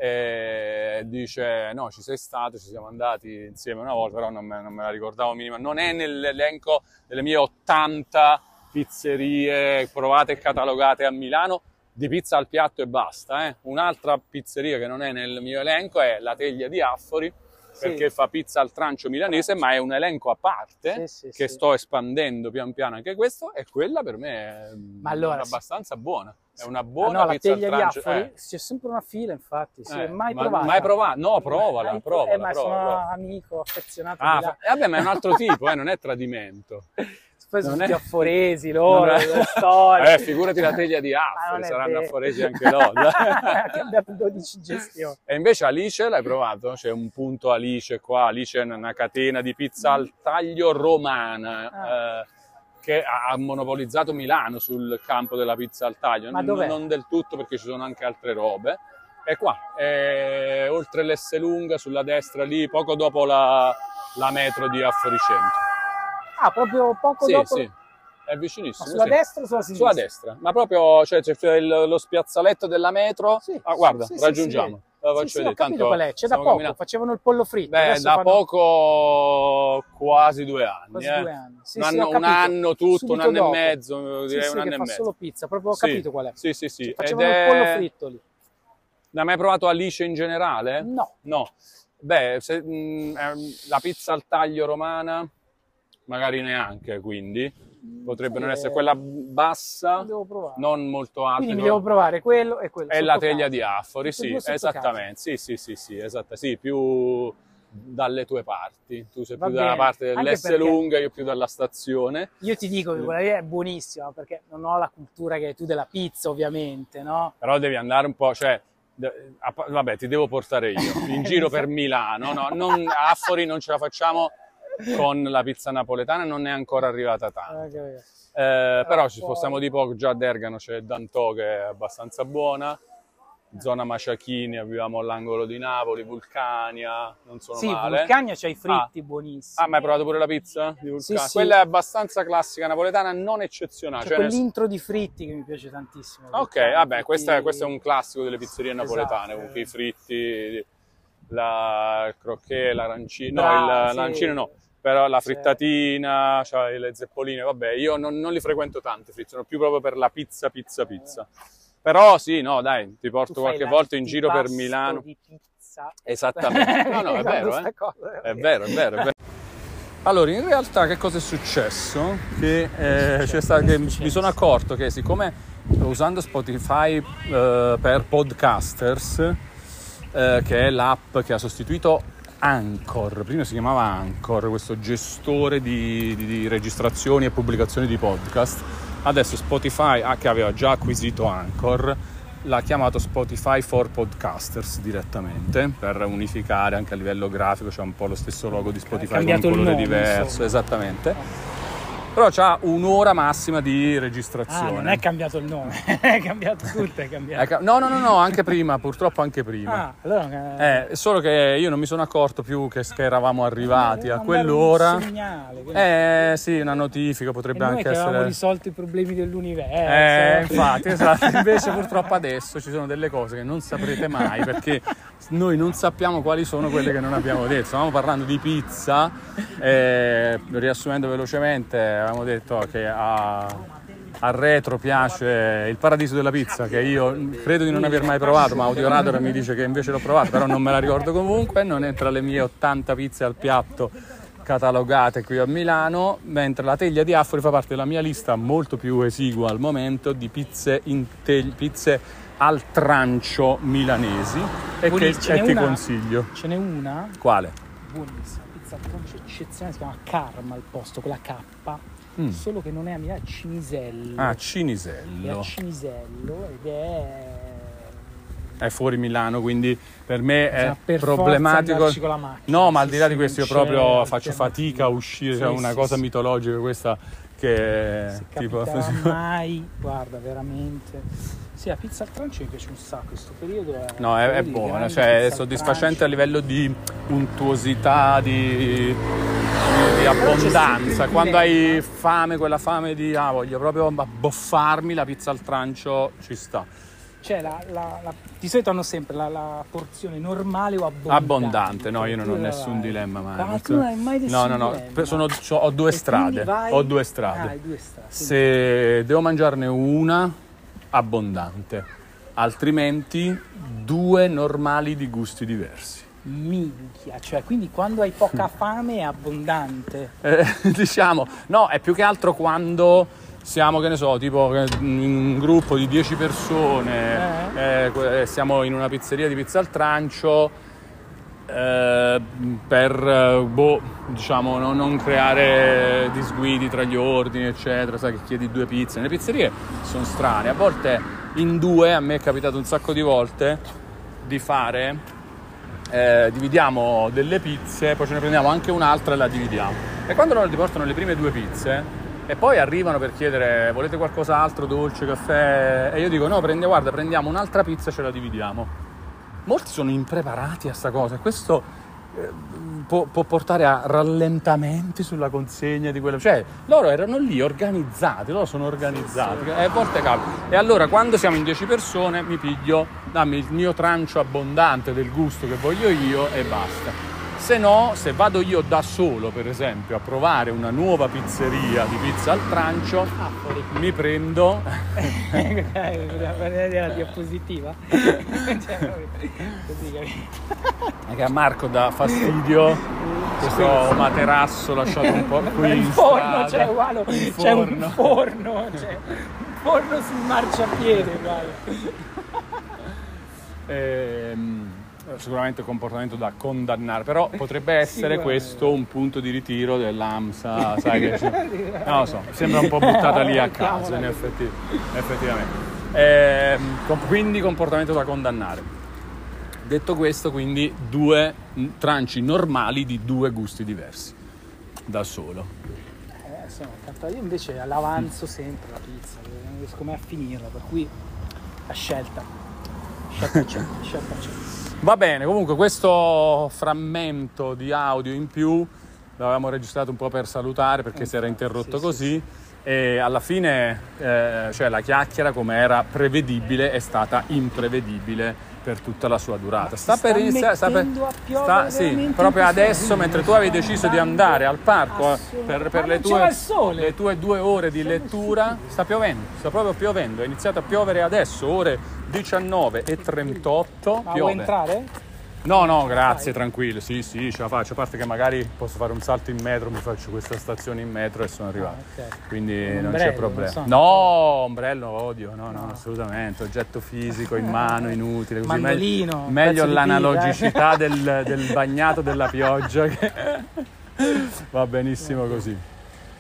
e dice no ci sei stato, ci siamo andati insieme una volta però non me, non me la ricordavo minima non è nell'elenco delle mie 80 pizzerie provate e catalogate a Milano di pizza al piatto e basta eh. un'altra pizzeria che non è nel mio elenco è la Teglia di Affori Sì. perché fa pizza al trancio milanese, ma è un elenco a parte Sì, sì, che sto espandendo pian piano anche questo e quella per me è Ma allora, abbastanza buona. È una Ah, buona no, la pizza al trancio. Affori eh. c'è sempre una fila, infatti. Sì, Eh, mai ma- provata. mai provata? No, provala, provala, Eh, ma prova, sono prova. amico affezionato Ah, fa- eh, vabbè, ma è un altro [LAUGHS] tipo, eh, non è tradimento. Poi sono tutti è- afforesi [LAUGHS] loro, è- le storie. Eh, figurati la teglia di [LAUGHS] Ma Affori, saranno vero. afforesi anche loro. [LAUGHS] Che abbiamo 12 gestioni. E invece Alice l'hai provato? C'è un punto Alice qua, Alice è una catena di pizza al taglio romana Ah. eh, che ha monopolizzato Milano sul campo della pizza al taglio. Ma non, dov'è? non del tutto perché ci sono anche altre robe. È qua, è oltre l'S lunga, sulla destra lì, poco dopo la, la metro di Affori Centro. Ah, proprio poco Sì, dopo. sì, è Ma vicinissimo. sulla sì. destra o sulla sinistra? Sulla destra, ma proprio cioè, c'è il- lo spiazzaletto della metro. Sì, ah, guarda, sì, raggiungiamo. La faccio sì, vedere. capito Tanto qual è. C'è da poco, camminando. facevano il pollo fritto. Beh, da fanno poco quasi due anni. quasi eh. due anni. Sì, un, anno, un anno tutto, Subito un anno dopo. e mezzo, direi un anno e mezzo. solo pizza, proprio ho capito qual è. Sì, sì, sì. Ed Facevano il è- pollo fritto lì. Non hai mai provato Alice in generale? No. No. Beh, se- mh, ehm, la pizza al taglio romana, magari neanche, quindi. Potrebbe non Sì, essere quella bassa, non molto alta. Quindi mi devo provare quello e quello. È la teglia casa. di e sì, esattamente. Sì, sì, sì, sì, esatta, sì, più dalle tue parti. Tu sei Va più dalla bene, parte anche dell'S lunga, io più dalla stazione. Io ti dico che quella lì è buonissima perché non ho la cultura che hai tu della pizza, ovviamente, no? Però devi andare un po', cioè, vabbè, ti devo portare io [LAUGHS] in giro per Milano. No, non, a Affori non ce la facciamo con la pizza napoletana, non è ancora arrivata tanto. Eh. Eh, però ci spostiamo di poco, già ad Ergano c'è Dantò che è abbastanza buona. Zona Maciachini, abbiamo all'angolo di Napoli, Vulcania, non sono Sì, male. Vulcania c'ha i fritti buonissimi. Ah, ma hai provato pure la pizza di Vulcania? Sì, sì. Quella è abbancia classica napoletana, non eccezionale. C'è Cioè, nel- quell'intro di fritti che mi piace tantissimo. Ok, vabbè, fritti- questo è, questo è un classico delle pizzerie Esatto. napoletane, comunque i fritti, la il crocchè, l'arancino, no, il- l'arancino no, però la frittatina, cioè le zeppoline, vabbè, io non, non li frequento tanto i fritti, sono più proprio per la pizza, pizza, pizza. Però sì, no, dai, ti porto qualche volta in giro per Milano. di pizza. Esattamente. [LAUGHS] No, no, è vero, sta eh. cosa- È vero, è vero, è vero. Allora, in realtà che cosa è successo? Che, eh, c'è stato, che mi sono accorto che siccome usando Spotify eh, per podcasters, eh, che è l'app che ha sostituito Anchor, prima si chiamava Anchor, questo gestore di, di- di registrazioni e pubblicazioni di podcast, adesso Spotify, ah, che aveva già acquisito Anchor, l'ha chiamato Spotify for Podcasters direttamente per unificare anche a livello grafico, c'è un po' lo stesso logo di Spotify con un colore diverso, insomma. esattamente. Però c'ha un'ora massima di Ah, registrazione. non è cambiato il nome, [LAUGHS] è cambiato tutto, è cambiato. No, no, no, no, anche prima, purtroppo anche prima. Ah, allora... Eh, solo che io non mi sono accorto più che, che eravamo arrivati a quell'ora. Un segnale, quindi- Eh sì, una notifica potrebbe anche essere. risolto i problemi dell'universo. Eh, infatti, esatto. Invece purtroppo adesso ci sono delle cose che non saprete mai perché noi non sappiamo quali sono quelle che non abbiamo detto. Stavamo parlando di pizza, eh, riassumendo velocemente, avevamo detto che a, a Retro piace il paradiso della pizza, che io credo di non aver mai provato, ma Audio Radar mi dice che invece l'ho provato, però non me la ricordo comunque, non è tra le mie 80 pizze al piatto catalogate qui a Milano, mentre la teglia di Affori fa parte della mia lista molto più esigua al momento di pizze, in te- pizze al trancio milanesi e che Buonissimo, ce e ti una? consiglio. Ce n'è una Quale? buonissima, pizza al troncio eccezionale, si chiama Karma al posto, con la K, Mm. solo che non è a Milano, è a Cinisello. Ah, è a Cinisello. Cinisello ed è... È fuori Milano, quindi per me è Bisogna per problematico. macchina, No, ma al di là di questo io proprio faccio fatica a uscire, Sì, è una sì, cosa sì. mitologica questa che Se tipo [LAUGHS] mai, guarda, veramente. Sì, la pizza al trancio mi piace un sacco, questo periodo è... No, è, è buona, cioè è soddisfacente a livello di untuosità, di, di- abbondanza. Quando hai fame, quella fame di ah, voglio proprio abboffarmi, la pizza al trancio ci sta. Cioè, la, la- la- di solito hanno sempre la, porzione normale o abbondante. Abbondante, no, io non ho nessun dilemma mai. Ah, non tu non hai mai nessun No, no, no, sono- ho due strade. vai- Ho due Ah, strade. hai due strade. Se devo mangiarne una, abbondante, altrimenti due normali di gusti diversi. Minchia, cioè, quindi quando hai poca [LAUGHS] fame è abbondante. Eh, [LAUGHS] diciamo, no, è più che altro quando siamo, che ne so, tipo eh, in un gruppo di 10 persone, eh, que- siamo in una pizzeria di pizza al trancio. Eh, per eh, boh, diciamo no- non creare disguidi tra gli ordini eccetera sai che chiedi due pizze le pizzerie sono strane a volte in due a me è capitato un sacco di volte di fare eh, dividiamo delle pizze, poi ce ne prendiamo anche un'altra e la dividiamo. E quando loro ti portano le prime due pizze e poi arrivano per chiedere volete qualcos'altro, dolce, caffè, e io dico no, prende, guarda, prendiamo un'altra pizza e ce la dividiamo. Molti sono impreparati a sta cosa e questo eh, può, può portare a rallentamenti sulla consegna di quello. Cioè, loro erano lì organizzati, loro sono organizzati. E a volte capita. E allora quando siamo in 10 persone mi piglio, dammi il mio trancio abbondante del gusto che voglio io e basta. Se no, se vado io da solo, per esempio, a provare una nuova pizzeria di pizza al trancio, Ah, mi prendo [LAUGHS] la diapositiva? [LAUGHS] Cioè, proprio così, capito? che a Marco dà fastidio questo materasso lasciato un po' [LAUGHS] qui il forno, c'è uguale, c'è un forno. un forno sul marciapiede, uguale. Ehm, sicuramente un comportamento da condannare, però [LAUGHS] potrebbe essere questo un punto di ritiro dell'AMSA, [LAUGHS] sai che non lo so, sembra un po' buttata lì a caso in effetti- effettivamente. Com- quindi comportamento da condannare. Detto questo, quindi due mm, tranci normali di due gusti diversi, da solo. Eh. Io invece l'avanzo sempre la pizza, non riesco mai a finirla, per cui la scelta. Scelta c'è, scelta c'è. Va bene, comunque questo frammento di audio in più l'avevamo registrato un po' per salutare perché si era interrotto sì, così e alla fine eh, cioè la chiacchiera come era prevedibile è stata imprevedibile per tutta la sua durata. Sta, sta iniziare, sta per mettendo a piovere sì, proprio adesso mentre tu avevi deciso di andare al parco eh, per, per le, tue, le tue due ore di lettura sta piovendo, sta proprio piovendo, è iniziato a piovere adesso, ore 19 e 38 Ma piove. vuoi entrare? No, no, grazie, tranquillo. Sì, sì, ce la faccio. A parte che magari posso fare un salto in metro, mi faccio questa stazione in metro e sono arrivato. Ah, ok. Quindi non c'è problema. non so. No, ombrello odio, no, no, assolutamente. Oggetto fisico in mano, [LAUGHS] inutile. Così Mandolino, meglio, meglio l'analogicità pila, [LAUGHS] del, del bagnato della pioggia. che- [LAUGHS] Va benissimo così.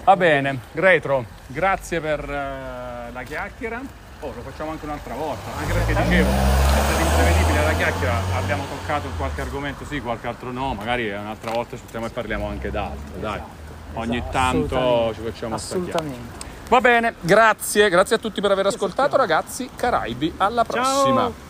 Va bene, Retro, grazie per eh, la chiacchiera. Oh, lo facciamo anche un'altra volta, anche perché dicevo, è stato imprevedibile la chiacchiera, abbiamo toccato qualche argomento sì, qualche altro no, magari un'altra volta ci mettiamo e parliamo anche d'altro, dai. ogni Esatto, tanto ci facciamo. Assolutamente. Va bene, grazie, grazie a tutti per aver ascoltato ragazzi, Caraibi, alla prossima. Ciao.